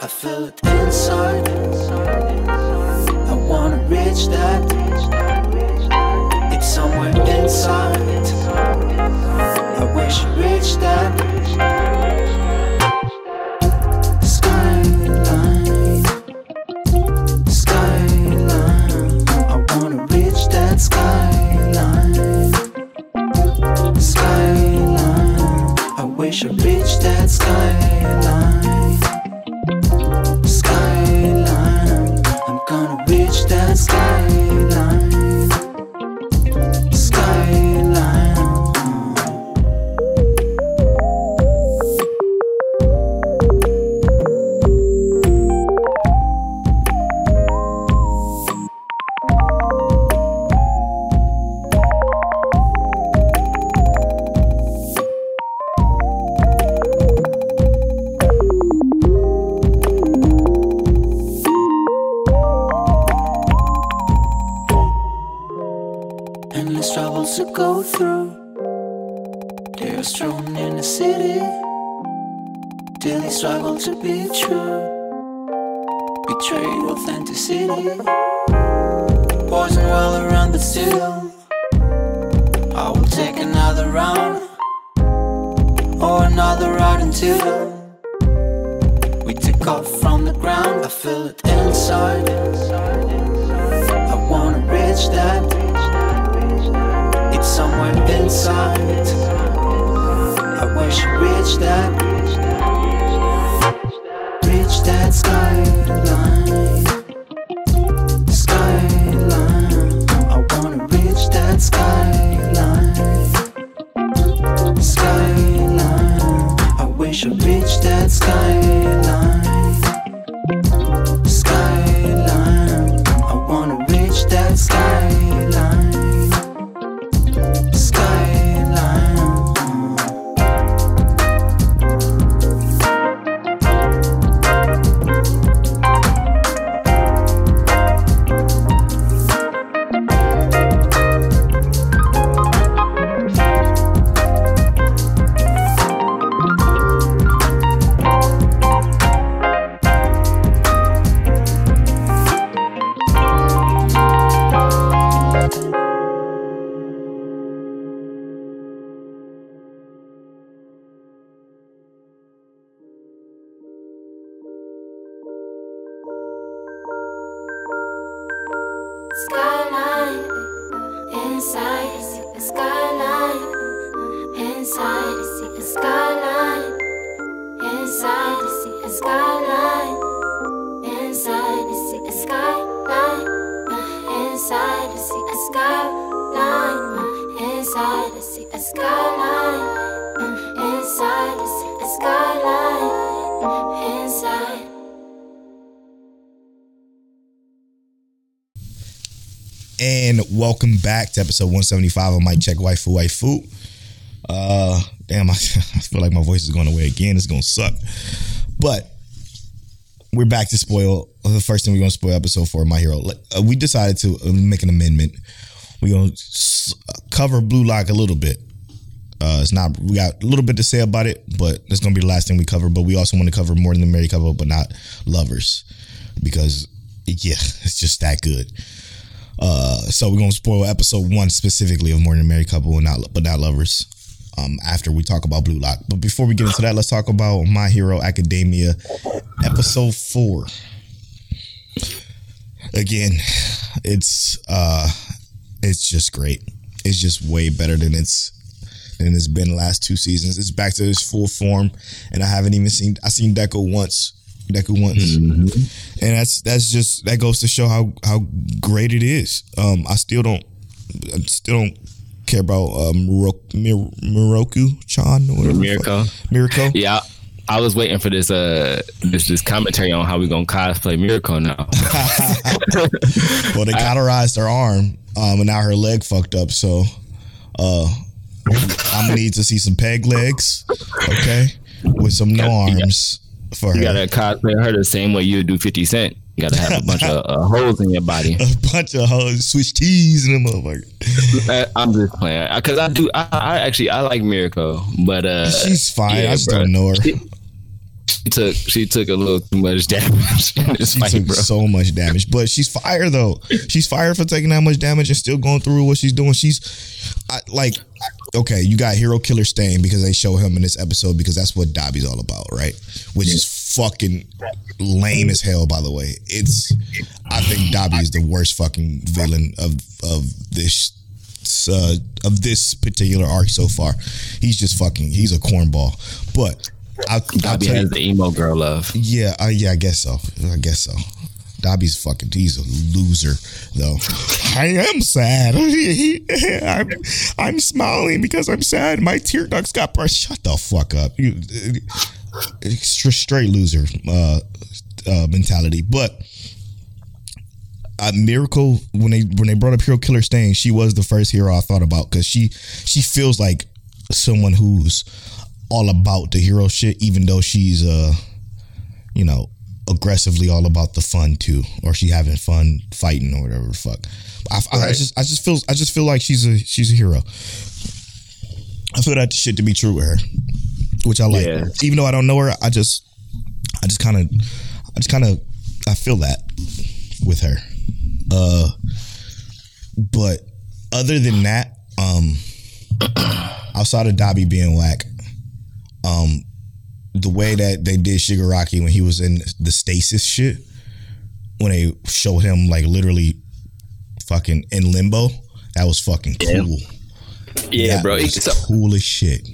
I feel it inside. I wanna reach that. It's somewhere inside. I wish Skyline. Inside. And welcome back to episode 175 of Mic Check Waifu Waifu. Uh, damn, I, [laughs] I feel like my voice is going away again. It's going to suck. But we're back to spoil. The first thing we're going to spoil episode four of My Hero. Uh, we decided to uh, make an amendment. We're going to cover Blue Lock a little bit. Uh, it's not, we got a little bit to say about it, but it's going to be the last thing we cover. But we also want to cover more than the married couple, but not lovers. Because, yeah, [laughs] it's just that good. Uh, so we're gonna spoil episode one specifically of More Than Married Couple, and not but not lovers. Um, after we talk about Blue Lock, but before we get into that, let's talk about My Hero Academia, episode four. Again, it's uh, it's just great. It's just way better than it's than it's been the last two seasons. It's back to its full form, and I haven't even seen I seen Deku once. Deku once, and that's that's just that goes to show how how great it is. Um, I still don't, I still don't care about um Miroku Chan or whatever. the fuck. Mirko. Mirko. Yeah, I was waiting for this uh this this commentary on how we're gonna cosplay Mirko now. [laughs] Well, they cauterized her arm, um, and now her leg fucked up. So, uh, I'm gonna need to see some peg legs, okay, with some no arms for You gotta cosplay her the same way you would do Fifty Cent. You gotta have a bunch of uh, holes in your body. a bunch of holes, switch tees and them motherfucker. Uh, I'm just playing because I do. I, I actually I like Mirko, but uh, She's fine. yeah, I just bruh. don't know her. She, she took she took a little too much damage [laughs] She fight, took bro. so much damage, but she's fired though. She's fired for taking that much damage and still going through what she's doing. She's I, like, okay, you got Hero Killer Stain because they show him in this episode because that's what Dabi's all about, right? Which is fucking lame as hell. By the way, it's I think Dabi is the worst fucking villain of of this. Uh, of this particular arc so far, he's just fucking. He's a cornball. But I, I'll tell you, the emo girl love. yeah, uh, yeah, I guess so. I guess so. Dabi's fucking. He's a loser, though. I am sad. [laughs] I'm, I'm smiling because I'm sad. My tear ducts got burst. Shut the fuck up. You, extra straight loser uh, uh, mentality. But a Mirko when they when they brought up Hero Killer Stain, she was the first hero I thought about because she she feels like someone who's all about the hero shit, even though she's uh you know aggressively all about the fun too, or she having fun fighting or whatever. the Fuck, I, I, I just I just feel I just feel like she's a she's a hero. I feel that shit to be true with her, which I like. Yeah. Even though I don't know her, I just I just kind of I just kind of I feel that with her. Uh, but other than that, um, [coughs] outside of Dabi being whack, um, the way that they did Shigaraki when he was in the stasis shit, when they showed him like literally fucking in limbo, that was fucking cool. Yeah, That bro. It's- cool as shit.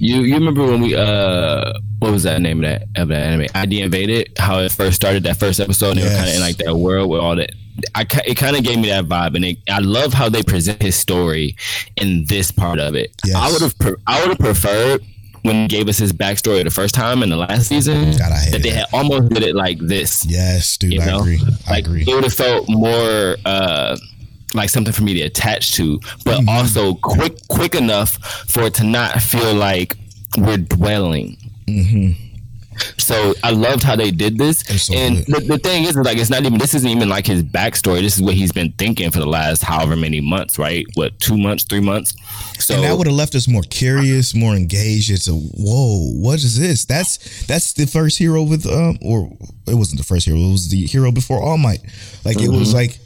You you remember when we uh what was that name of that of that anime? ID Invaded. How it first started that first episode. And They were kind of in like that world with all that. I it kind of gave me that vibe, and it, I love how they present his story in this part of it. Yes. I would have I would have preferred when he gave us his backstory the first time in the last season God, that they that. had almost did it like this. Yes, dude, I know? agree. I like agree. it would have felt more uh like something for me to attach to, but Mm-hmm. also quick quick enough for it to not feel like we're dwelling. So I loved how they did this, Mm-hmm. So and the, the thing is, like it's not even this isn't even like his backstory. This is what he's been thinking for the last however many months, right? What two months, three months? So and that would have left us more curious, more engaged. It's a whoa, what is this? That's that's the first hero with um, or it wasn't the first hero. It was the hero before All Might. Like it Mm-hmm. was like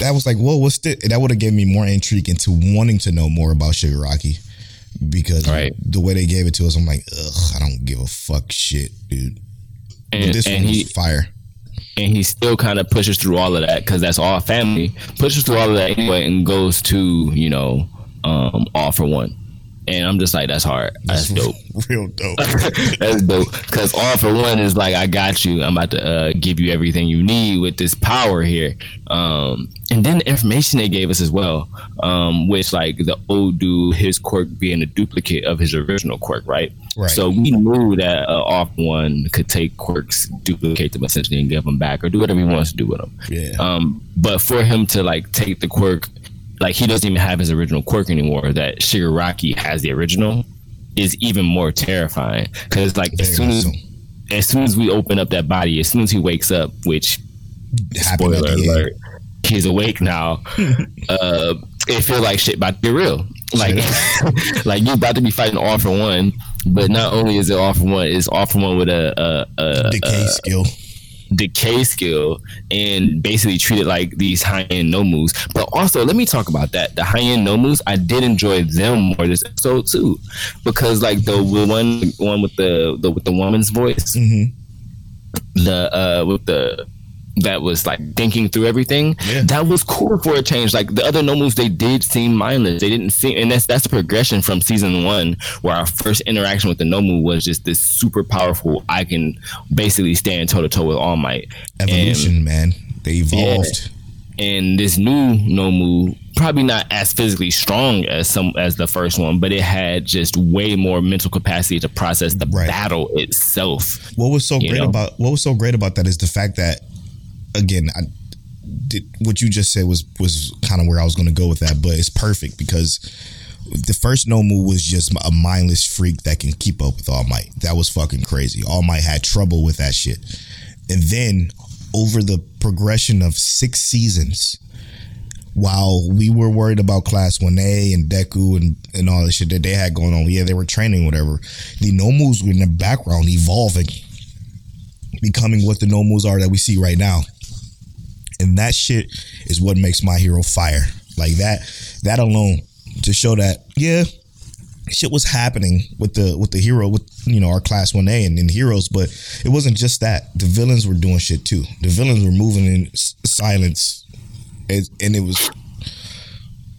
that was like whoa, what's this? That would have given me more intrigue into wanting to know more about Shigaraki because Right. the way they gave it to us, I'm like, ugh, I don't give a fuck shit, dude. But and, this and one he was fire. and he still kind of pushes through all of that because that's all family. Pushes through all of that anyway, and goes to you know um, all for one. And I'm just like, that's hard. That's [laughs] dope. Real dope. [laughs] That's dope. Because all for one is like, I got you. I'm about to uh, give you everything you need with this power here. Um, and then the information they gave us as well, um, which like the old dude, his quirk being a duplicate of his original quirk, right? Right. So we knew that uh, off one could take quirks, duplicate them essentially, and give them back, or do whatever he wants to do with them. Yeah. Um, but for him to like take the quirk, like he doesn't even have his original quirk anymore. That Shigaraki has the original is even more terrifying because like as soon as as soon as we open up that body, as soon as he wakes up, which Happened spoiler alert, he's awake now. [laughs] uh, it feels like shit about to be real. Like, [laughs] like you're about to be fighting all for one, but not only is it all for one, it's all for one with a, a, a, Decay skill. Decay skill and basically treat it like these high end Nomus. But also, let me talk about that. The high end Nomus, I did enjoy them more this episode too, because like the one one with the, the with the woman's voice, Mhm. the uh with the that was like thinking through everything. Yeah. That was cool for a change. Like the other Nomus, they did seem mindless. They didn't seem, and that's that's the progression from season one, where our first interaction with the Nomu was just this super powerful. I can basically stand toe to toe with All Might. And- Evolution, man. They evolved. and this new Nomu probably not as physically strong as some as the first one but it had just way more mental capacity to process the Right. battle itself What was so great know? about what was so great about that is the fact that again, I did what you just said was was kind of where I was going to go with that, but it's perfect because the first Nomu was just a mindless freak that can keep up with All Might. That was fucking crazy. All Might had trouble with that shit, and then over the progression of six seasons, while we were worried about Class 1A and Deku and, and all the shit that they had going on, yeah, they were training, whatever. The Nomus were in the background evolving, becoming what the Nomus are that we see right now. And that shit is what makes my hero fire. Like that, that alone to show that, yeah, shit was happening with the with the hero with you know our class 1A and, and heroes, but it wasn't just that. The villains were doing shit too. The villains were moving in silence and, and it was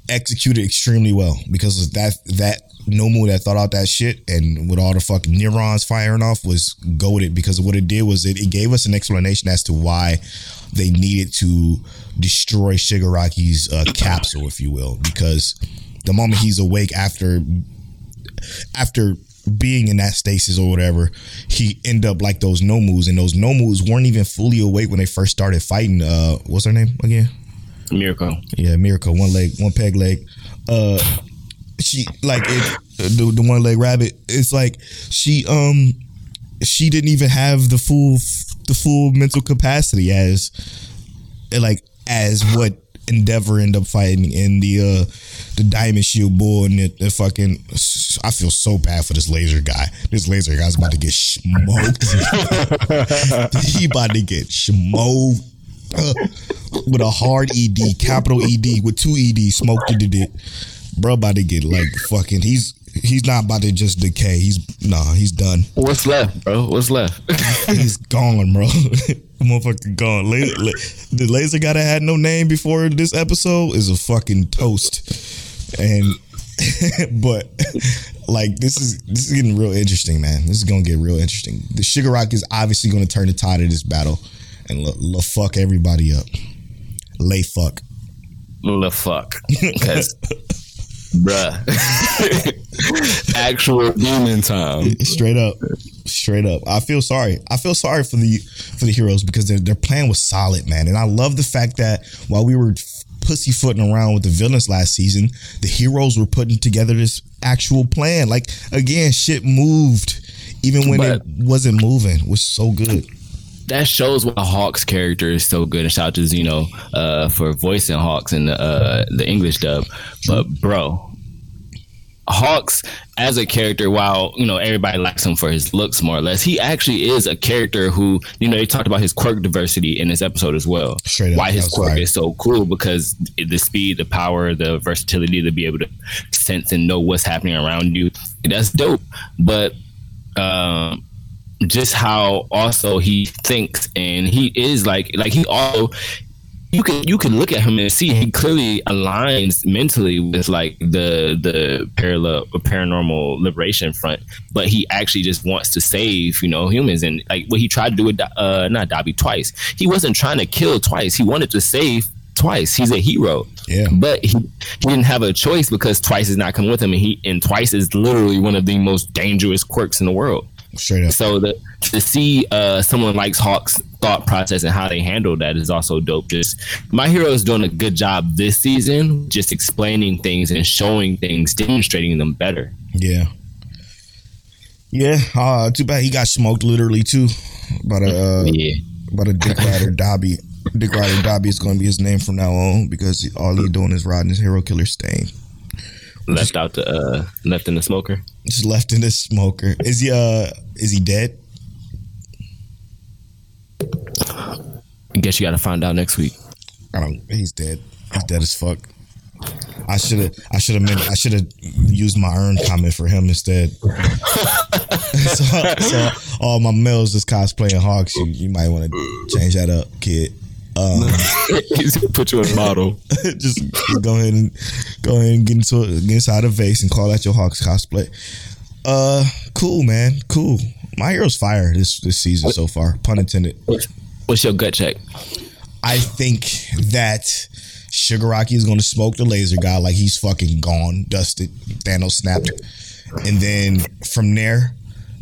executed extremely well because that that Nomu that thought out that shit and with all the fucking neurons firing off was goaded because what it did was it, it gave us an explanation as to why they needed to destroy Shigaraki's uh, capsule, if you will, because the moment he's awake after after being in that stasis or whatever, he end up like those Nomus, and those Nomus weren't even fully awake when they first started fighting. Uh, what's her name again? Mirko Yeah, Mirko, one leg, one peg leg. Uh, she like the the one leg rabbit. It's like she um she didn't even have the full the full mental capacity as like as what Endeavor end up fighting in the uh the Diamond Shield Bull and the, the fucking. I feel so bad for this laser guy. This laser guy's about to get smoked. [laughs] he about to get smoked uh, with a hard ED, capital ED with two ED smoked it. Bro, about to get like fucking. He's he's not about to just decay. He's nah, he's done. what's left bro what's left [laughs] He's gone, bro. [laughs] Motherfucker gone. La- la- the laser guy that had no name before this episode is a fucking toast. And [laughs] but like this is this is getting real interesting, man. This is gonna get real interesting. The Shigaraki is obviously gonna turn the tide of this battle and la fuck everybody up. Lay fuck. the fuck because bruh [laughs] actual demon time Straight up. Straight up. I feel sorry. I feel sorry for the for the heroes because their their plan was solid, man. And I love the fact that while we were pussyfooting around with the villains last season, the heroes were putting together this actual plan. Like again, shit moved even when it wasn't moving. It was so good. That shows why Hawk's character is so good. And shout out to Zeno uh, for voicing Hawks in the uh, the English dub. But bro, Hawks as a character, while you know everybody likes him for his looks more or less, he actually is a character who you know they talked about his quirk diversity in this episode as well. Straight why that his quirk fire. is so cool because the speed, the power, the versatility to be able to sense and know what's happening around you. That's dope. But um, just how also he thinks and he is like like he also you can you can look at him and see he clearly aligns mentally with like the the parallel paranormal liberation front, but he actually just wants to save you know humans and like what he tried to do with uh not Dabi twice. He wasn't trying to kill twice. He wanted to save twice. He's a hero. Yeah. But he, he didn't have a choice because twice is not coming with him and he and twice is literally one of the most dangerous quirks in the world. Straight up. So the, to see uh, someone like Hawk's thought process and how they handle that is also dope. Just my hero is doing a good job this season, just explaining things and showing things, demonstrating them better. Yeah. Yeah. Uh, too bad he got smoked literally too. By a uh, Yeah, by a Dick Rider [laughs] Dabi. Dick Rider Dabi is going to be his name from now on because all he's doing is riding his hero killer stain. left out the uh, left in the smoker. Just left in the smoker. Is he uh is he dead? I guess you got to find out next week. I don't he's dead. He's dead as fuck. I should have I should have I should have used my urn comment for him instead. [laughs] so, so all my males just cosplaying Hawks. You, you might want to change that up, kid. Um, [laughs] He's put you in model. just, [laughs] just go ahead and go ahead and get into get inside a vase and call that your Hawks cosplay. Uh, cool, man, cool. My hero's fire this this season so far, pun intended. What's your gut check? I think that Shigaraki is going to smoke the laser guy like he's fucking gone, dusted. Thanos snapped, and then from there,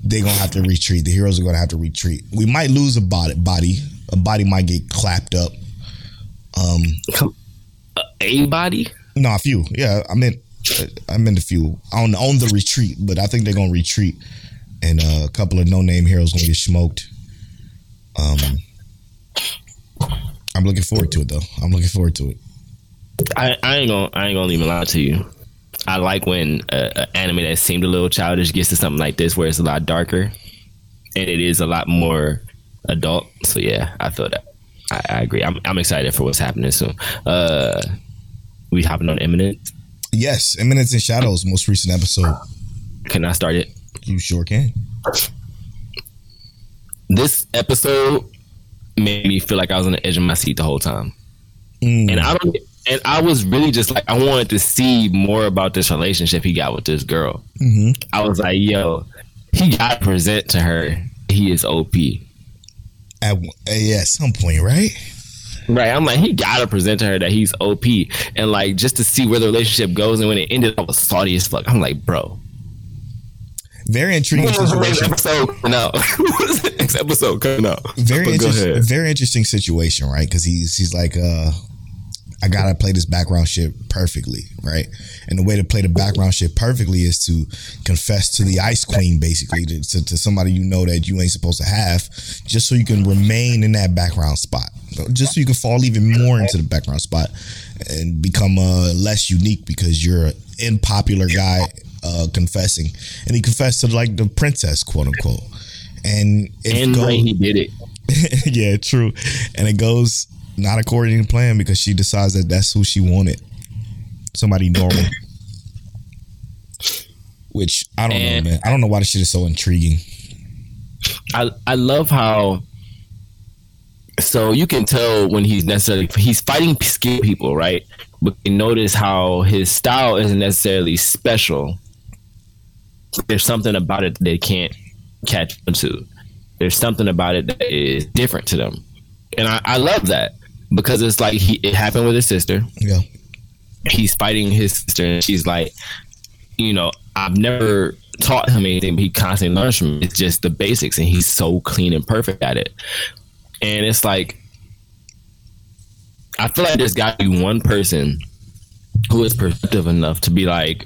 they're gonna have to retreat. The heroes are gonna have to retreat. We might lose a body. Body, a body might get clapped up. Um, A body? no, a few. Yeah, I meant, I meant a few on on the retreat, but I think they're gonna retreat, and uh, a couple of no name heroes gonna get smoked. Um, I'm looking forward to it though. I'm looking forward to it. I, I ain't gonna I ain't gonna even lie to you. I like when uh, an anime that seemed a little childish gets to something like this where it's a lot darker and it is a lot more adult. So yeah, I feel that. I, I agree. I'm I'm excited for what's happening soon. Uh, we hopping on imminent. Yes, Eminence and Shadows, most recent episode. Can I start it? You sure can. This episode made me feel like I was on the edge of my seat the whole time. Mm. and I don't. And I was really just like, I wanted to see more about this relationship he got with this girl. hmm I was like, yo, he got to present to her he is OP. At, yeah, at some point, right? Right. I'm like, he got to present to her that he's OP. And like, just to see where the relationship goes. And when it ended, I was salty as fuck. I'm like, bro. Very intriguing situation. episode coming. [laughs] Next episode coming out. Very interesting. Very interesting situation, right? Because he's he's like, uh, I gotta play this background shit perfectly, right? And the way to play the background shit perfectly is to confess to the Ice Queen, basically, to, to, to somebody you know that you ain't supposed to have, just so you can remain in that background spot, just so you can fall even more into the background spot and become uh, less unique because you're an unpopular guy uh, confessing, and he confessed to like the princess, quote unquote. And it And goes- way he did it. [laughs] yeah, true. And it goes not according to plan because she decides that that's who she wanted. Somebody normal. [coughs] Which I don't And- know, man. I don't know why this shit is so intriguing. I I love how so you can tell when he's necessarily he's fighting skilled people, right? But you notice how his style isn't necessarily special. There's something about it that they can't catch on to. There's something about it that is different to them, and I, I love that because it's like he, it happened with his sister. Yeah. He's fighting his sister, and she's like, you know, I've never taught him anything, but he constantly learns from me. It's just the basics, and he's so clean and perfect at it. And it's like, I feel like there's got to be one person who is perceptive enough to be like,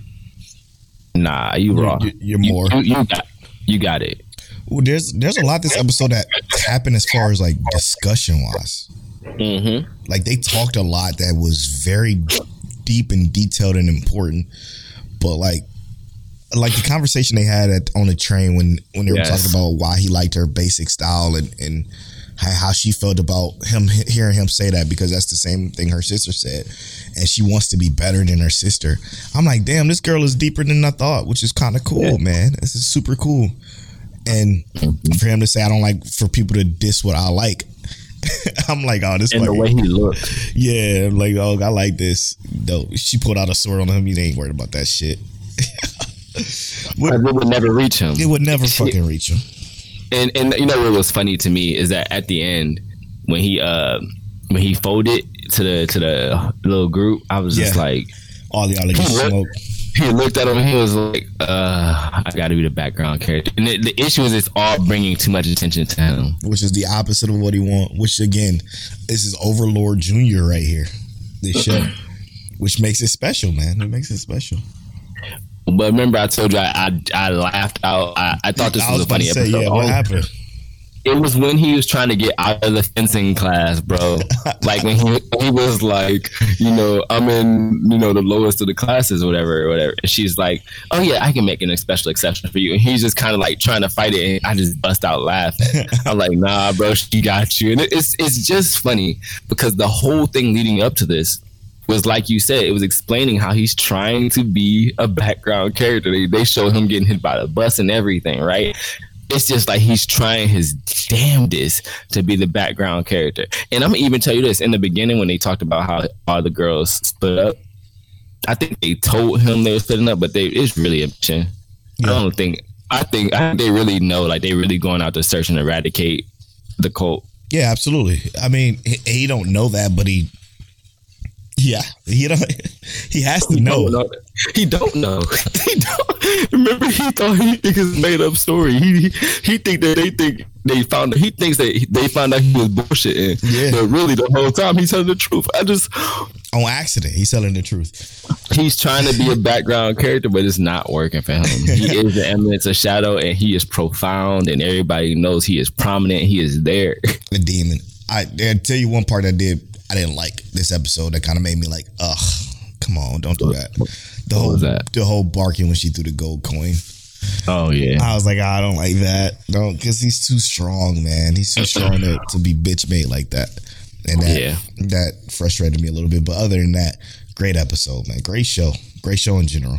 nah, you raw. You- you're You- more. You, you got, you got it. Well, there's there's a lot this episode that happened as far as like discussion wise. Mm-hmm. Like they talked a lot that was very deep and detailed and important. But like like the conversation they had at on the train when when they were talking about why he liked her basic style and and how, how she felt about him hearing him say that because that's the same thing her sister said and she wants to be better than her sister i'm like damn this girl is deeper than i thought which is kind of cool man this is super cool and for him to say I don't like for people to diss what I like. [laughs] I'm like, oh, this And the way he looked. [laughs] yeah, I'm like, oh, I like this. No, she pulled out a sword on him. He ain't worried about that shit. [laughs] Like, it would never reach him. It would never fucking reach him. and and you know what was funny to me is that at the end when he uh when he folded to the to the little group, I was just like All y'all get He looked- smoke. [laughs] he looked at him and he was like, uh, I got to be the background character. And the, the issue is it's all bringing too much attention to him. which is the opposite of what he want. Which again, this is Overlord Junior right here. This [clears throat] show, which makes it special, man. It makes it special. But remember, I told you I I, I laughed out. I, I thought this I was, was a funny say, episode. yeah, what Oh, happened? It was when he was trying to get out of the fencing class, bro. [laughs] like when he he was like, you know, I'm in, you know, the lowest of the classes, or whatever, or whatever. And she's like, oh yeah, I can make an special exception for you. And he's just kind of like trying to fight it, and I just bust out laughing. [laughs] I'm like, nah, bro, she got you. And it's it's just funny because the whole thing leading up to this was like you said, it was explaining how he's trying to be a background character. They, they showed him getting hit by the bus and everything, right? It's just like he's trying his damnedest to be the background character. And I'm gonna even tell you this in the beginning when they talked about how all the girls split up. I think they told him they were splitting up, but they it's really a mission. I don't think I think I think they really know, like they really going out to search and eradicate the cult. Yeah, absolutely. I mean, he, he don't know that, but he, yeah, he don't. [laughs] He has to He know. know. He don't know. [laughs] He don't. Remember, he thought he made up story. He he, he think that they think they found. He thinks that they found out he was bullshitting. Yeah. But really, the whole time he's telling the truth. I just On accident, he's telling the truth. he's trying to be a background character, but it's not working for him. He [laughs] is the eminence of shadow, and he is profound, and everybody knows he is prominent. He is there. The demon. I, I tell you one part I did. I didn't like this episode. That kind of made me like, ugh, come on, don't do that. The What whole that? the whole barking when she threw the gold coin. Oh yeah. I was like, I don't like that. Don't because he's too strong, man. He's too strong to, to be bitch made like that. And that Yeah. that frustrated me a little bit. But other than that, great episode, man. Great show. Great show in general.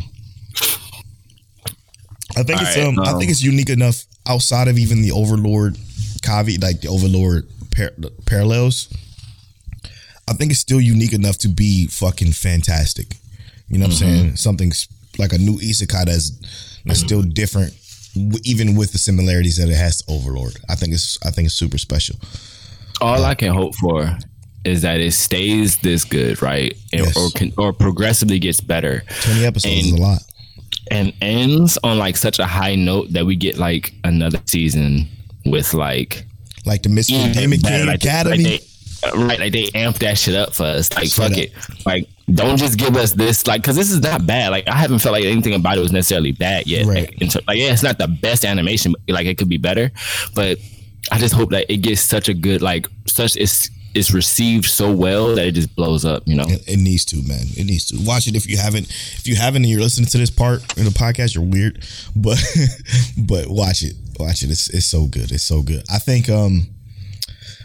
I think All it's right, um, I um, think it's unique enough outside of even the Overlord Kavi, like the Overlord par- parallels. I think it's still unique enough to be fucking fantastic. You know what Mm-hmm. I'm saying? Something's like a new isekai that's that's still different, w- even with the similarities that it has to Overlord. I think it's I think it's super special. all I can hope for is that it stays this good, right? And- Yes. Or can, or progressively gets better Twenty episodes is a lot. and ends on like such a high note that we get like another season with like Like the Mystery Demon King Academy. Like they, uh, right, like they amp that shit up for us. Like Straight fuck up. it, like don't just give us this, like because this is not bad. Like I haven't felt like anything about it was necessarily bad yet. Right. Like, ter- like yeah, it's not the best animation, but like it could be better. But I just hope that it gets such a good like such it's it's received so well that it just blows up. You know. It, it needs to, man. It needs to. Watch it if you haven't. If you haven't, and you're listening to this part in the podcast, you're weird. [laughs] But but watch it. Watch it. It's it's so good. It's so good. I think um,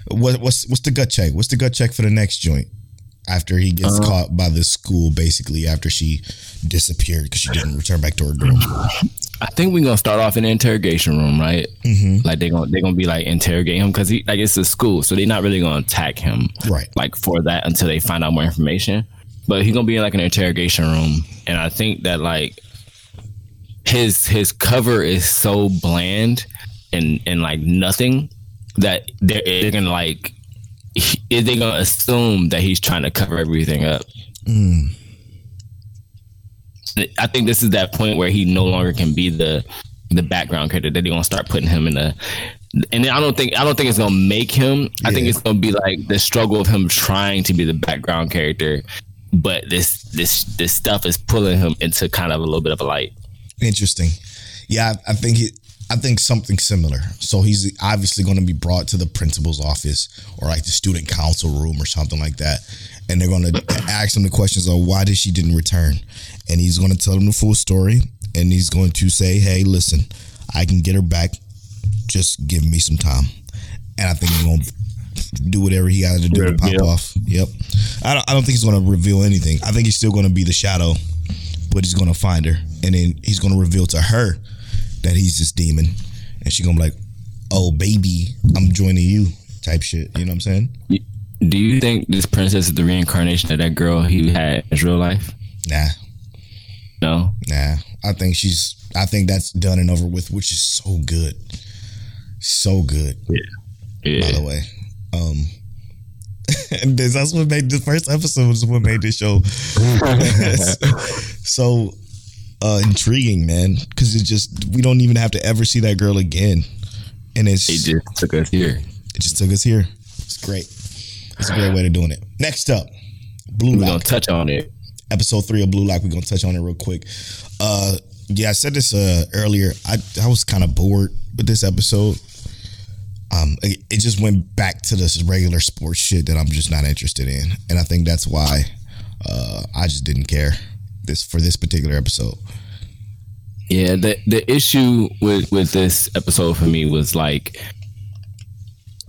what what's what's the gut check? What's the gut check for the next joint? After he gets caught by the school, basically after she disappeared because she didn't return back to her dorm. I think we're gonna start off in the interrogation room, right? Mm-hmm. Like they're gonna they're gonna be like interrogate him because he like it's a school, so they're not really gonna attack him, Right. Like for that until they find out more information. But he's gonna be in like an interrogation room, and I think that like his his cover is so bland and and like nothing that they're, they're gonna like he, they're gonna assume that he's trying to cover everything up. Hmm. I think this is that point where he no longer can be the the background character. That they're gonna start putting him in a, and I don't think I don't think it's gonna make him. I think it's gonna be like the struggle of him trying to be the background character, but this this this stuff is pulling him into kind of a little bit of a light. Interesting. Yeah, I, I think he. I think something similar. So he's obviously going to be brought to the principal's office or like the student council room or something like that, and they're going [coughs] to ask him the questions of why did she didn't return, and he's going to tell them the full story, and he's going to say, "Hey, listen, I can get her back. Just give me some time." And I think he's going to do whatever he got to do to pop Reveal. off. Yep. I don't, I don't think he's going to reveal anything. I think he's still going to be the shadow, but he's going to find her, and then he's going to reveal to her that he's this demon, and she gonna be like, "Oh baby, I'm joining you," type shit. You know what I'm saying? Do you think this princess is the reincarnation of that girl he had in real life? Nah, No. nah. I think she's. I think that's done and over with, which is so good, so good. Yeah. yeah. By the way, um, [laughs] this, that's what made the first episode was what made this show [laughs] [laughs] so uh intriguing, man. Because it just we don't even have to ever see that girl again, and it's He just took us here. it just took us here. It's great. It's a great way of doing it. Next up, Blue We're gonna touch on it. episode three of Blue Lock. We're gonna touch on it real quick. Uh, yeah, I said this uh earlier. I I was kind of bored with this episode. Um, it, it just went back to this regular sports shit that I'm just not interested in, and I think that's why uh I just didn't care this for this particular episode. Yeah, the the issue with with this episode for me was like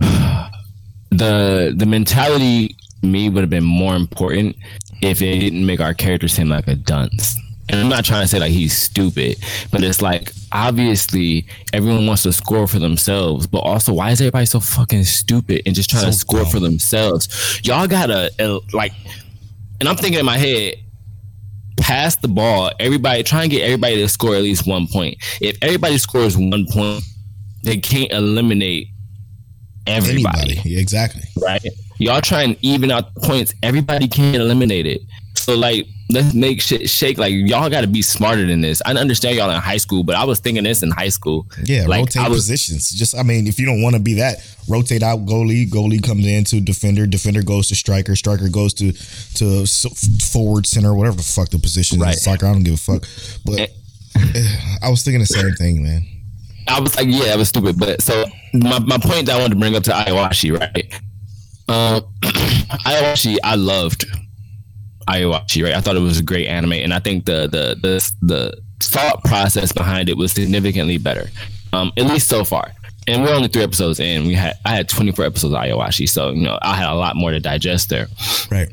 [sighs] the the mentality me would have been more important if it didn't make our character seem like a dunce. And I'm not trying to say like he's stupid, but it's like obviously everyone wants to score for themselves, but also why is everybody so fucking stupid and just trying to score dumb. for themselves? Y'all gotta uh, like, and I'm thinking in my head, pass the ball. Everybody try and get everybody to score at least one point. If everybody scores one point, they can't eliminate everybody, Anybody, yeah, exactly. right? Y'all try and even out the points. Everybody can't eliminate it. So like, let's make shit shake. Like y'all got to be smarter than this. I understand y'all in high school, but I was thinking this in high school. Yeah, like rotate was, positions. Just, I mean, if you don't want to be that, rotate out goalie. Goalie comes in to defender. Defender goes to striker. Striker goes to to forward center, whatever the fuck the position Right. is. Soccer, I don't give a fuck. But eh, I was thinking the same thing, man. I was like, yeah, that was stupid. But so my, my point that I wanted to bring up to Aoashi, right? Um, [clears throat] Aoashi, I loved Aoashi, right? I thought it was a great anime, and I think the the the the thought process behind it was significantly better, um, at least so far. And we're only three episodes in. We had I had 24 episodes of Aoashi, so you know I had a lot more to digest there. Right.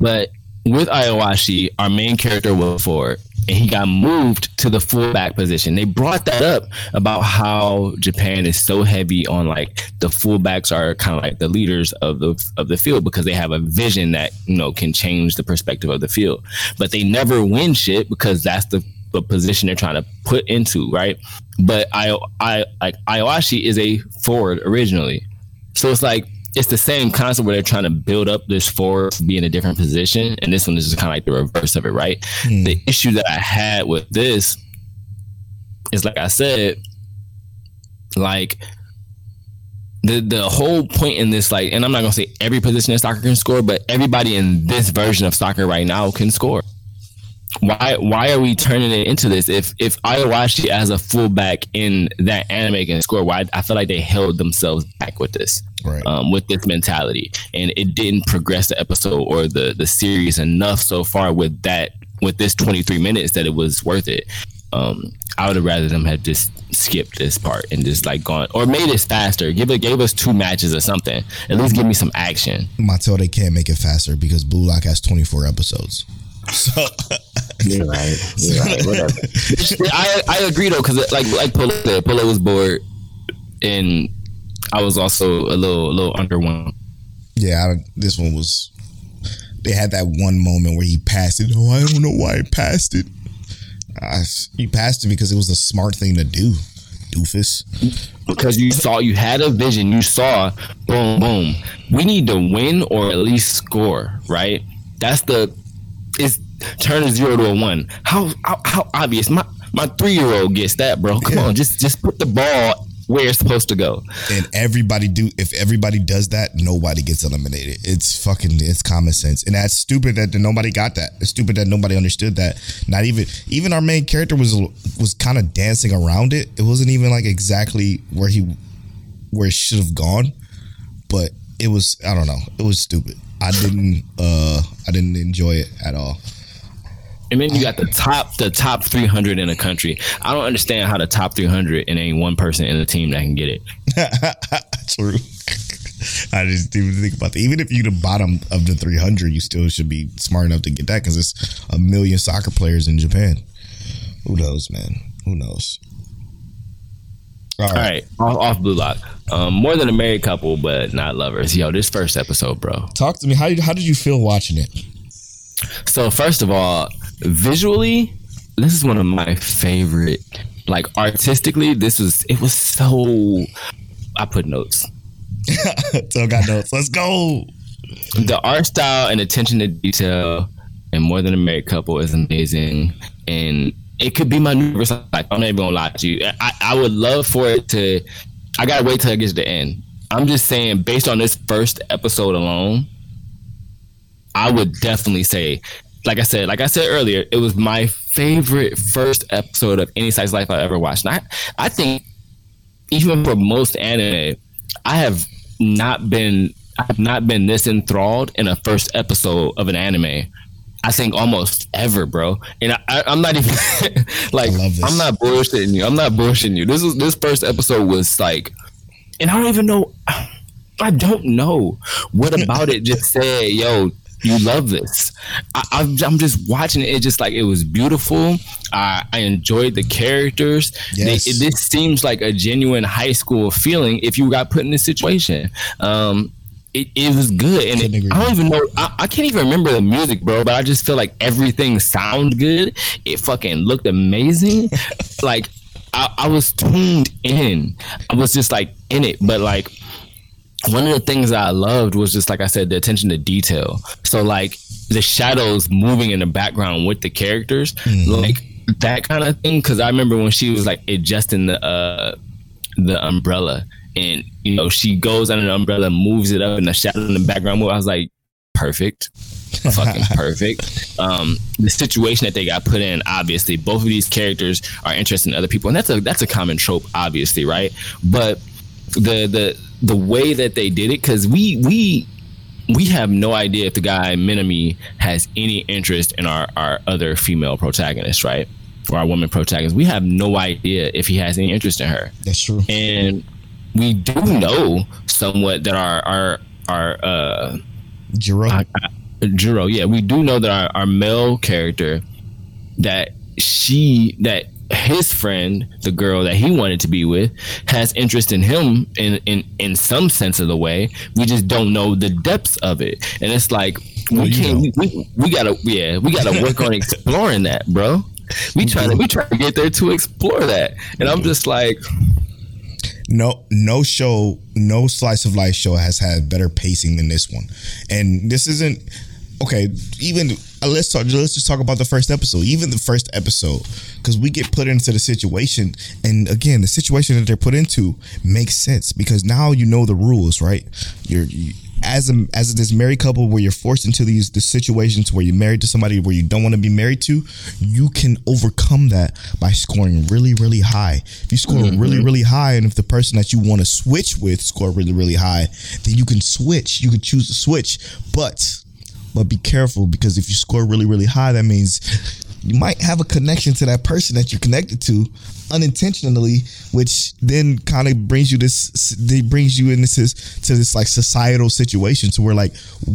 But with Aoashi, our main character was forward, and he got moved to the fullback position. They brought that up about how Japan is so heavy on like the fullbacks are kind of like the leaders of the of the field because they have a vision that you know can change the perspective of the field. But they never win shit because that's the the position they're trying to put into, right? But I I like Aoashi is a forward originally. So it's like it's the same concept where they're trying to build up this forward to be in a different position, and this one is just kind of like the reverse of it, right? Hmm. The issue that I had with this is like I said, like the the whole point in this, like, and I'm not gonna say every position in soccer can score, but everybody in this version of soccer right now can score. Why why are we turning it into this? If if Aoashi as a fullback in that anime can score, why I feel like they held themselves back with this Right. um, with this mentality, and it didn't progress the episode or the the series enough so far with that with this 23 minutes that it was worth it. Um, I would have rather them have just skipped this part and just like gone or made it faster. Give it gave us two matches or something. At least give me some action. Mattel, they can't make it faster because Blue Lock has 24 episodes. So [laughs] You're right. You're right. Whatever. [laughs] I I agree though because like like Polo said, Polo was bored, and I was also a little a little underwhelmed. yeah, I, this one was. They had that one moment where he passed it. Oh, I don't know why he passed it. Uh, he passed it because it was a smart thing to do, doofus. because you saw you had a vision you saw boom boom we need to win or at least score right that's the it's turn zero to a one. How how, how obvious. My my three-year-old gets that bro. Come Yeah. on [laughs] just just put the ball where it's supposed to go. And everybody do if everybody does that nobody gets eliminated. It's fucking it's common sense. And that's stupid that nobody got that. It's stupid that nobody understood that. Not even even our main character was was kind of dancing around it. It wasn't even like exactly where he where it should have gone. But it was i don't know. It was stupid i didn't uh i didn't enjoy it at all and then you got the top the top 300 in the country i don't understand how the top 300 and ain't one person in the team that can get it [laughs] True. I just didn't even think about that. Even if you're the bottom of the 300, you still should be smart enough to get that because it's a million soccer players in Japan. Who knows, man? Who knows? All All right, off, off Blue Lock. Um, more than a married couple, but not lovers. Yo, this first episode, bro. Talk to me. How did, how did you feel watching it? So first of all, visually, this is one of my favorite. Like artistically, this was it was so. I put notes. [laughs] Still got notes. Let's go. The art style and attention to detail, and more than a married couple is amazing. And it could be my new life. I'm not even gonna lie to you. I, I would love for it to. I gotta wait till it gets to the end. I'm just saying, based on this first episode alone, I would definitely say, like I said, like I said earlier, it was my favorite first episode of any size life I ever watched. And I, I think even for most anime, I have not been I have not been this enthralled in a first episode of an anime. I think almost ever, bro. And I, I'm not even [laughs] like I love this. I'm not bullshitting you. I'm not bullshitting you. This was this first episode was like, and I don't even know. [sighs] I don't know what about it just said, yo, you love this. I, I'm, I'm just watching it. It just like it was beautiful. I, I enjoyed the characters. They- Yes. it, this seems like a genuine high school feeling if you got put in this situation. Um, it, it was good, and it, I don't even know. I, I can't even remember the music, bro. But I just feel like everything sounded good. It fucking looked amazing. [laughs] like I, I was tuned in. I was just like in it. But like one of the things I loved was just like I said, the attention to detail. So like the shadows moving in the background with the characters, like that kind of thing. Because I remember when she was like adjusting the uh the umbrella, and you know she goes under the umbrella, moves it up, and the shadow in the background move. I was like, perfect. [laughs] fucking perfect. Um, the situation that they got put in, obviously, both of these characters are interested in other people, and that's a that's a common trope, obviously, right? But the the the way that they did it, because we we we have no idea if the guy Minami has any interest in our our other female protagonist, right? Or our woman protagonist. We have no idea if he has any interest in her That's true. and we do know somewhat that our our our uh Jiro. Jiro, yeah, we do know that our, our male character that she that his friend, the girl that he wanted to be with, has interest in him in in in some sense of the way. We just don't know the depths of it, and it's like we Well, can't. We, we, we gotta yeah, we gotta work on exploring that, bro. We trying to we trying to get there to explore that, and I'm just like, no no show no slice of life show has had better pacing than this one. And this isn't okay even uh, let's talk let's just talk about the first episode even the first episode because we get put into the situation and again the situation that they're put into makes sense because now you know the rules right? You're you, as a as this married couple where you're forced into these the situations where you're married to somebody where you don't want to be married to you can overcome that by scoring really really high. If you score mm-hmm. really really high and if the person that you want to switch with score really really high then you can switch. You can choose to switch. But but be careful because if you score really really high that means you might have a connection to that person that you're connected to unintentionally which then kind of brings you this it brings you in this to this like societal situation to where like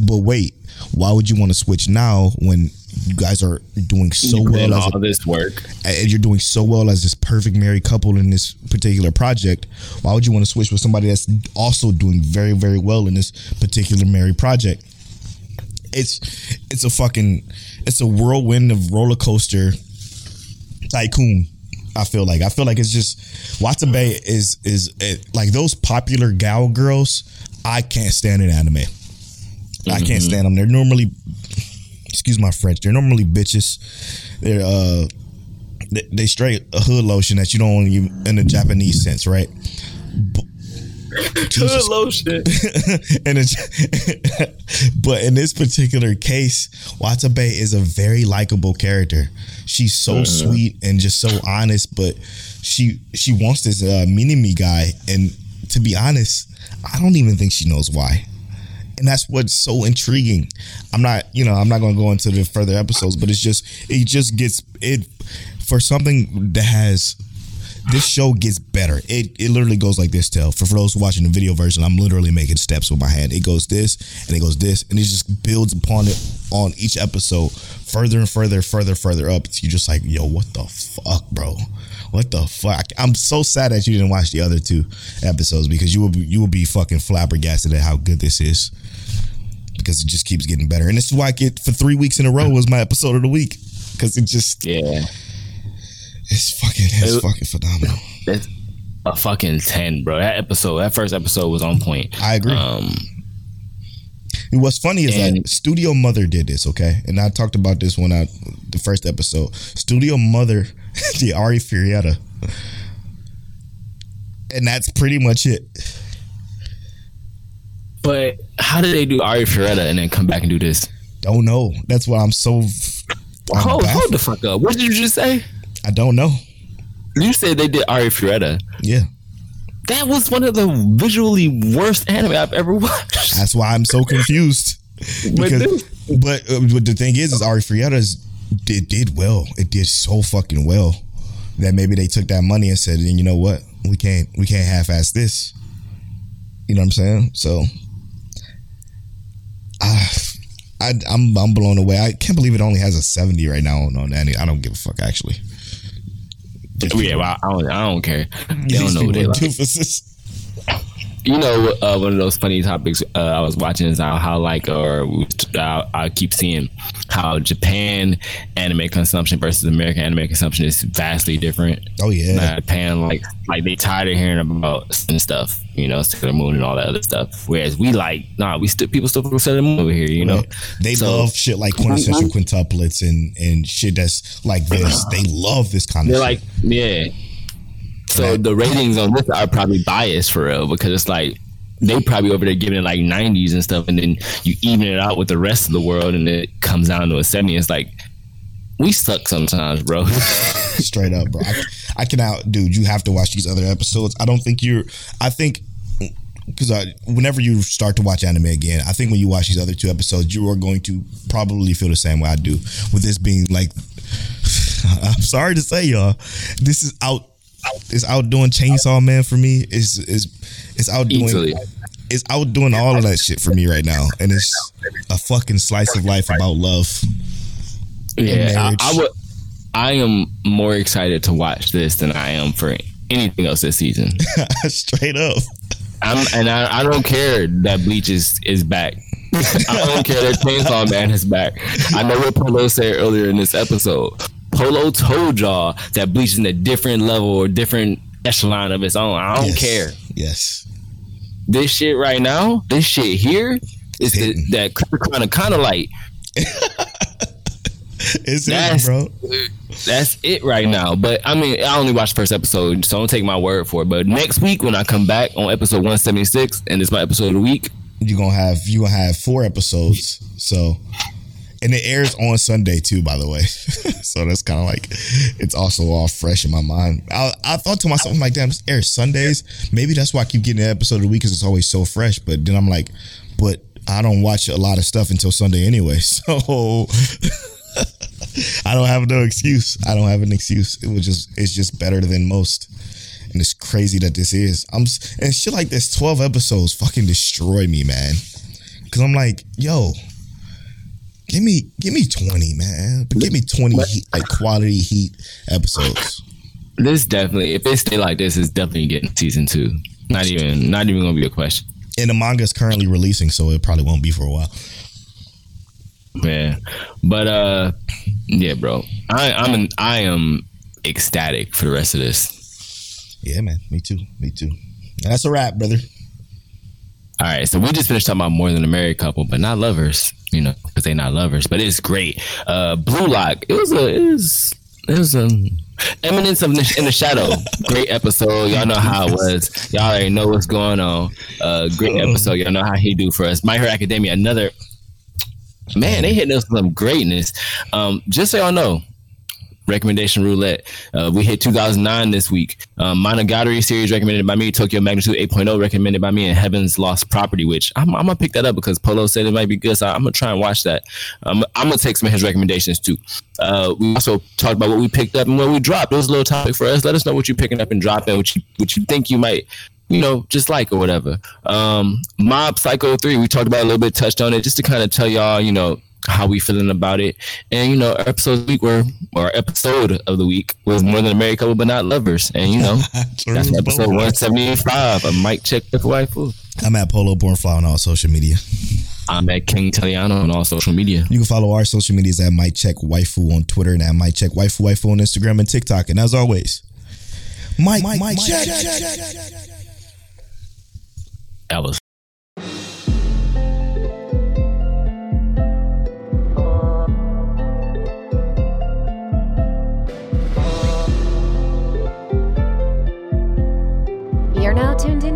but wait why would you want to switch now when you guys are doing so you well as a all this work. and you're doing so well as this perfect married couple in this particular project, why would you want to switch with somebody that's also doing very, very well in this particular married project? It's it's a fucking it's a whirlwind of roller coaster tycoon. I feel like I feel like it's just Watabe is is it, like those popular gal girls. I can't stand in anime. I can't stand them. They're normally, excuse my French. They're normally bitches. They're uh, they, they straight a hood lotion that you don't even in the Japanese sense, right? [laughs] Jesus lotion. [laughs] and it's, [laughs] but in this particular case, Watabe is a very likable character. She's so sweet and just so honest, but she she wants this uh, Minami guy, and to be honest, I don't even think she knows why. And that's what's so intriguing. I'm not, you know, I'm not going to go into the further episodes, but it's just, it just gets it for something that has this show gets better. It it literally goes like this. Tell for, for those watching the video version, I'm literally making steps with my hand. It goes this and it goes this, and it just builds upon it on each episode, further and further, further, further up. You're just like, yo, what the fuck, bro? what the fuck? I'm so sad that you didn't watch the other two episodes because you will be, you will be fucking flabbergasted at how good this is because it just keeps getting better. And this is why I get for three weeks in a row was my episode of the week because it just Yeah. It's fucking it's It- fucking phenomenal. It's a fucking 10, bro. That episode, that first episode was on point. I agree. Um, And what's funny is that Studio Mother did this, okay? And I talked about this when I the first episode. Studio Mother [laughs] the Arifureta. And that's pretty much it. but how did they do Arifureta and then come back and do this? Don't know. That's why I'm so I'm hold, baffled. hold the fuck up. What did you just say? I don't know. You said they did Arifureta. Yeah. That was one of the visually worst anime I've ever watched. That's why I'm so confused. [laughs] But because, but, uh, but the thing is, is Arifureta's did did well. It did so fucking well that maybe they took that money and said, you know what, we can't we can't half ass this. You know what I'm saying? So, I, I I'm I'm blown away. I can't believe it only has a 70 right now on on any. I don't give a fuck actually. Yeah, well, I don't, I don't care. They These don't know what they're like. doofuses. You know, uh, one of those funny topics uh, I was watching is how, how like, or I, I keep seeing how Japan anime consumption versus American anime consumption is vastly different. Oh yeah. Japan, like, like they tired of hearing about and stuff, you know, Sailor Moon and all that other stuff. Whereas we like, nah, we still people still fuck Sailor Moon over here, you know. Right. They So- love shit like quintessential quintuplets and and shit that's like this. They love this kind of They're shit. like, yeah. So the ratings on this are probably biased for real because it's like they probably over there giving it like 90s and stuff, and then you even it out with the rest of the world, and it comes down to a 70. It's like we suck sometimes, bro. [laughs] straight up, bro. I, I cannot, dude. You have to watch these other episodes. I don't think you're. I think because whenever you start to watch anime again, I think when you watch these other two episodes, you are going to probably feel the same way I do. With this being like, [laughs] I'm sorry to say, y'all, this is out. It's outdoing Chainsaw Man for me. Is is it's outdoing. Easily. It's outdoing all of that shit for me right now, and it's a fucking slice of life about love. yeah, I. I would. I am more excited to watch this than I am for anything else this season. [laughs] Straight up. I'm, and I, I don't care that Bleach is, is back. [laughs] I don't care that Chainsaw Man is back. I know what Polo said earlier in this episode. Polo told y'all that Bleach is in a different level or different echelon of its own. I don't Yes. care. Yes. This shit right now, this shit here is the, that kind of kind of light. It's it, That's- bro. That's it right now. But I mean, I only watched the first episode, so don't take my word for it. But next week when I come back on episode 176, and it's my episode of the week, You're gonna have you gonna have four episodes. So and it airs on Sunday too, by the way. [laughs] so that's kind of like it's also all fresh in my mind. I, I thought to myself, I'm like, damn, this airs Sundays. Maybe that's why I keep getting the episode of the week because it's always so fresh. But then I'm like, but I don't watch a lot of stuff until Sunday anyway. [laughs] So [laughs] I don't have no excuse. I don't have an excuse. It was just it's just better than most. And it's crazy that this is. I'm and shit like this. Twelve episodes fucking destroy me, man. Because I'm like, yo, give me give me twenty, man. But give me twenty heat, like quality heat episodes. this definitely, if it stay like this, it's definitely getting season two. Not even, not even gonna be a question. And the manga is currently releasing, so it probably won't be for a while. Man, but uh, yeah, bro, I, I'm an, I am ecstatic for the rest of this. Yeah, man. Me too. Me too. And that's a wrap, brother. All right, so we just finished talking about more than a married couple, but not lovers, you know, because they're not lovers. But it's great. Uh, Blue Lock. It was a, it was, it was a eminence of in the shadow. Great episode. Y'all know how it was. Y'all already know what's going on. Uh, great episode. Y'all know how he do for us. My Hero Academia. Another man. They hitting us with some greatness. Um, just so y'all know, recommendation roulette. Uh, we hit 2009 this week. Um, Monogatari series recommended by me. Tokyo Magnitude 8.0 recommended by me. And Heaven's Lost Property, which I'm, I'm gonna pick that up because Polo said it might be good. So I'm gonna try and watch that. Um, I'm gonna take some of his recommendations too. Uh, we also talked about what we picked up and what we dropped. It was a little topic for us. Let us know what you're picking up and dropping. What you what you think you might. You know, just like or whatever. Um, Mob Psycho 3, we talked about a little bit, touched on it, just to kind of tell y'all, you know, how we feeling about it. And you know, episode of the week were or episode of the week was more than a married couple but not lovers. And you know, [laughs] that's episode one seventy five. A Mike check with waifu. I'm at Polo Born Fly on all social media. I'm at King Italiano on all social media. You can follow our social medias at Mic Check Waifu on Twitter and at Mic Check Waifu Waifu on Instagram and TikTok. And as always, Mike, Mike, Mike check, check, check, check. Alice. You're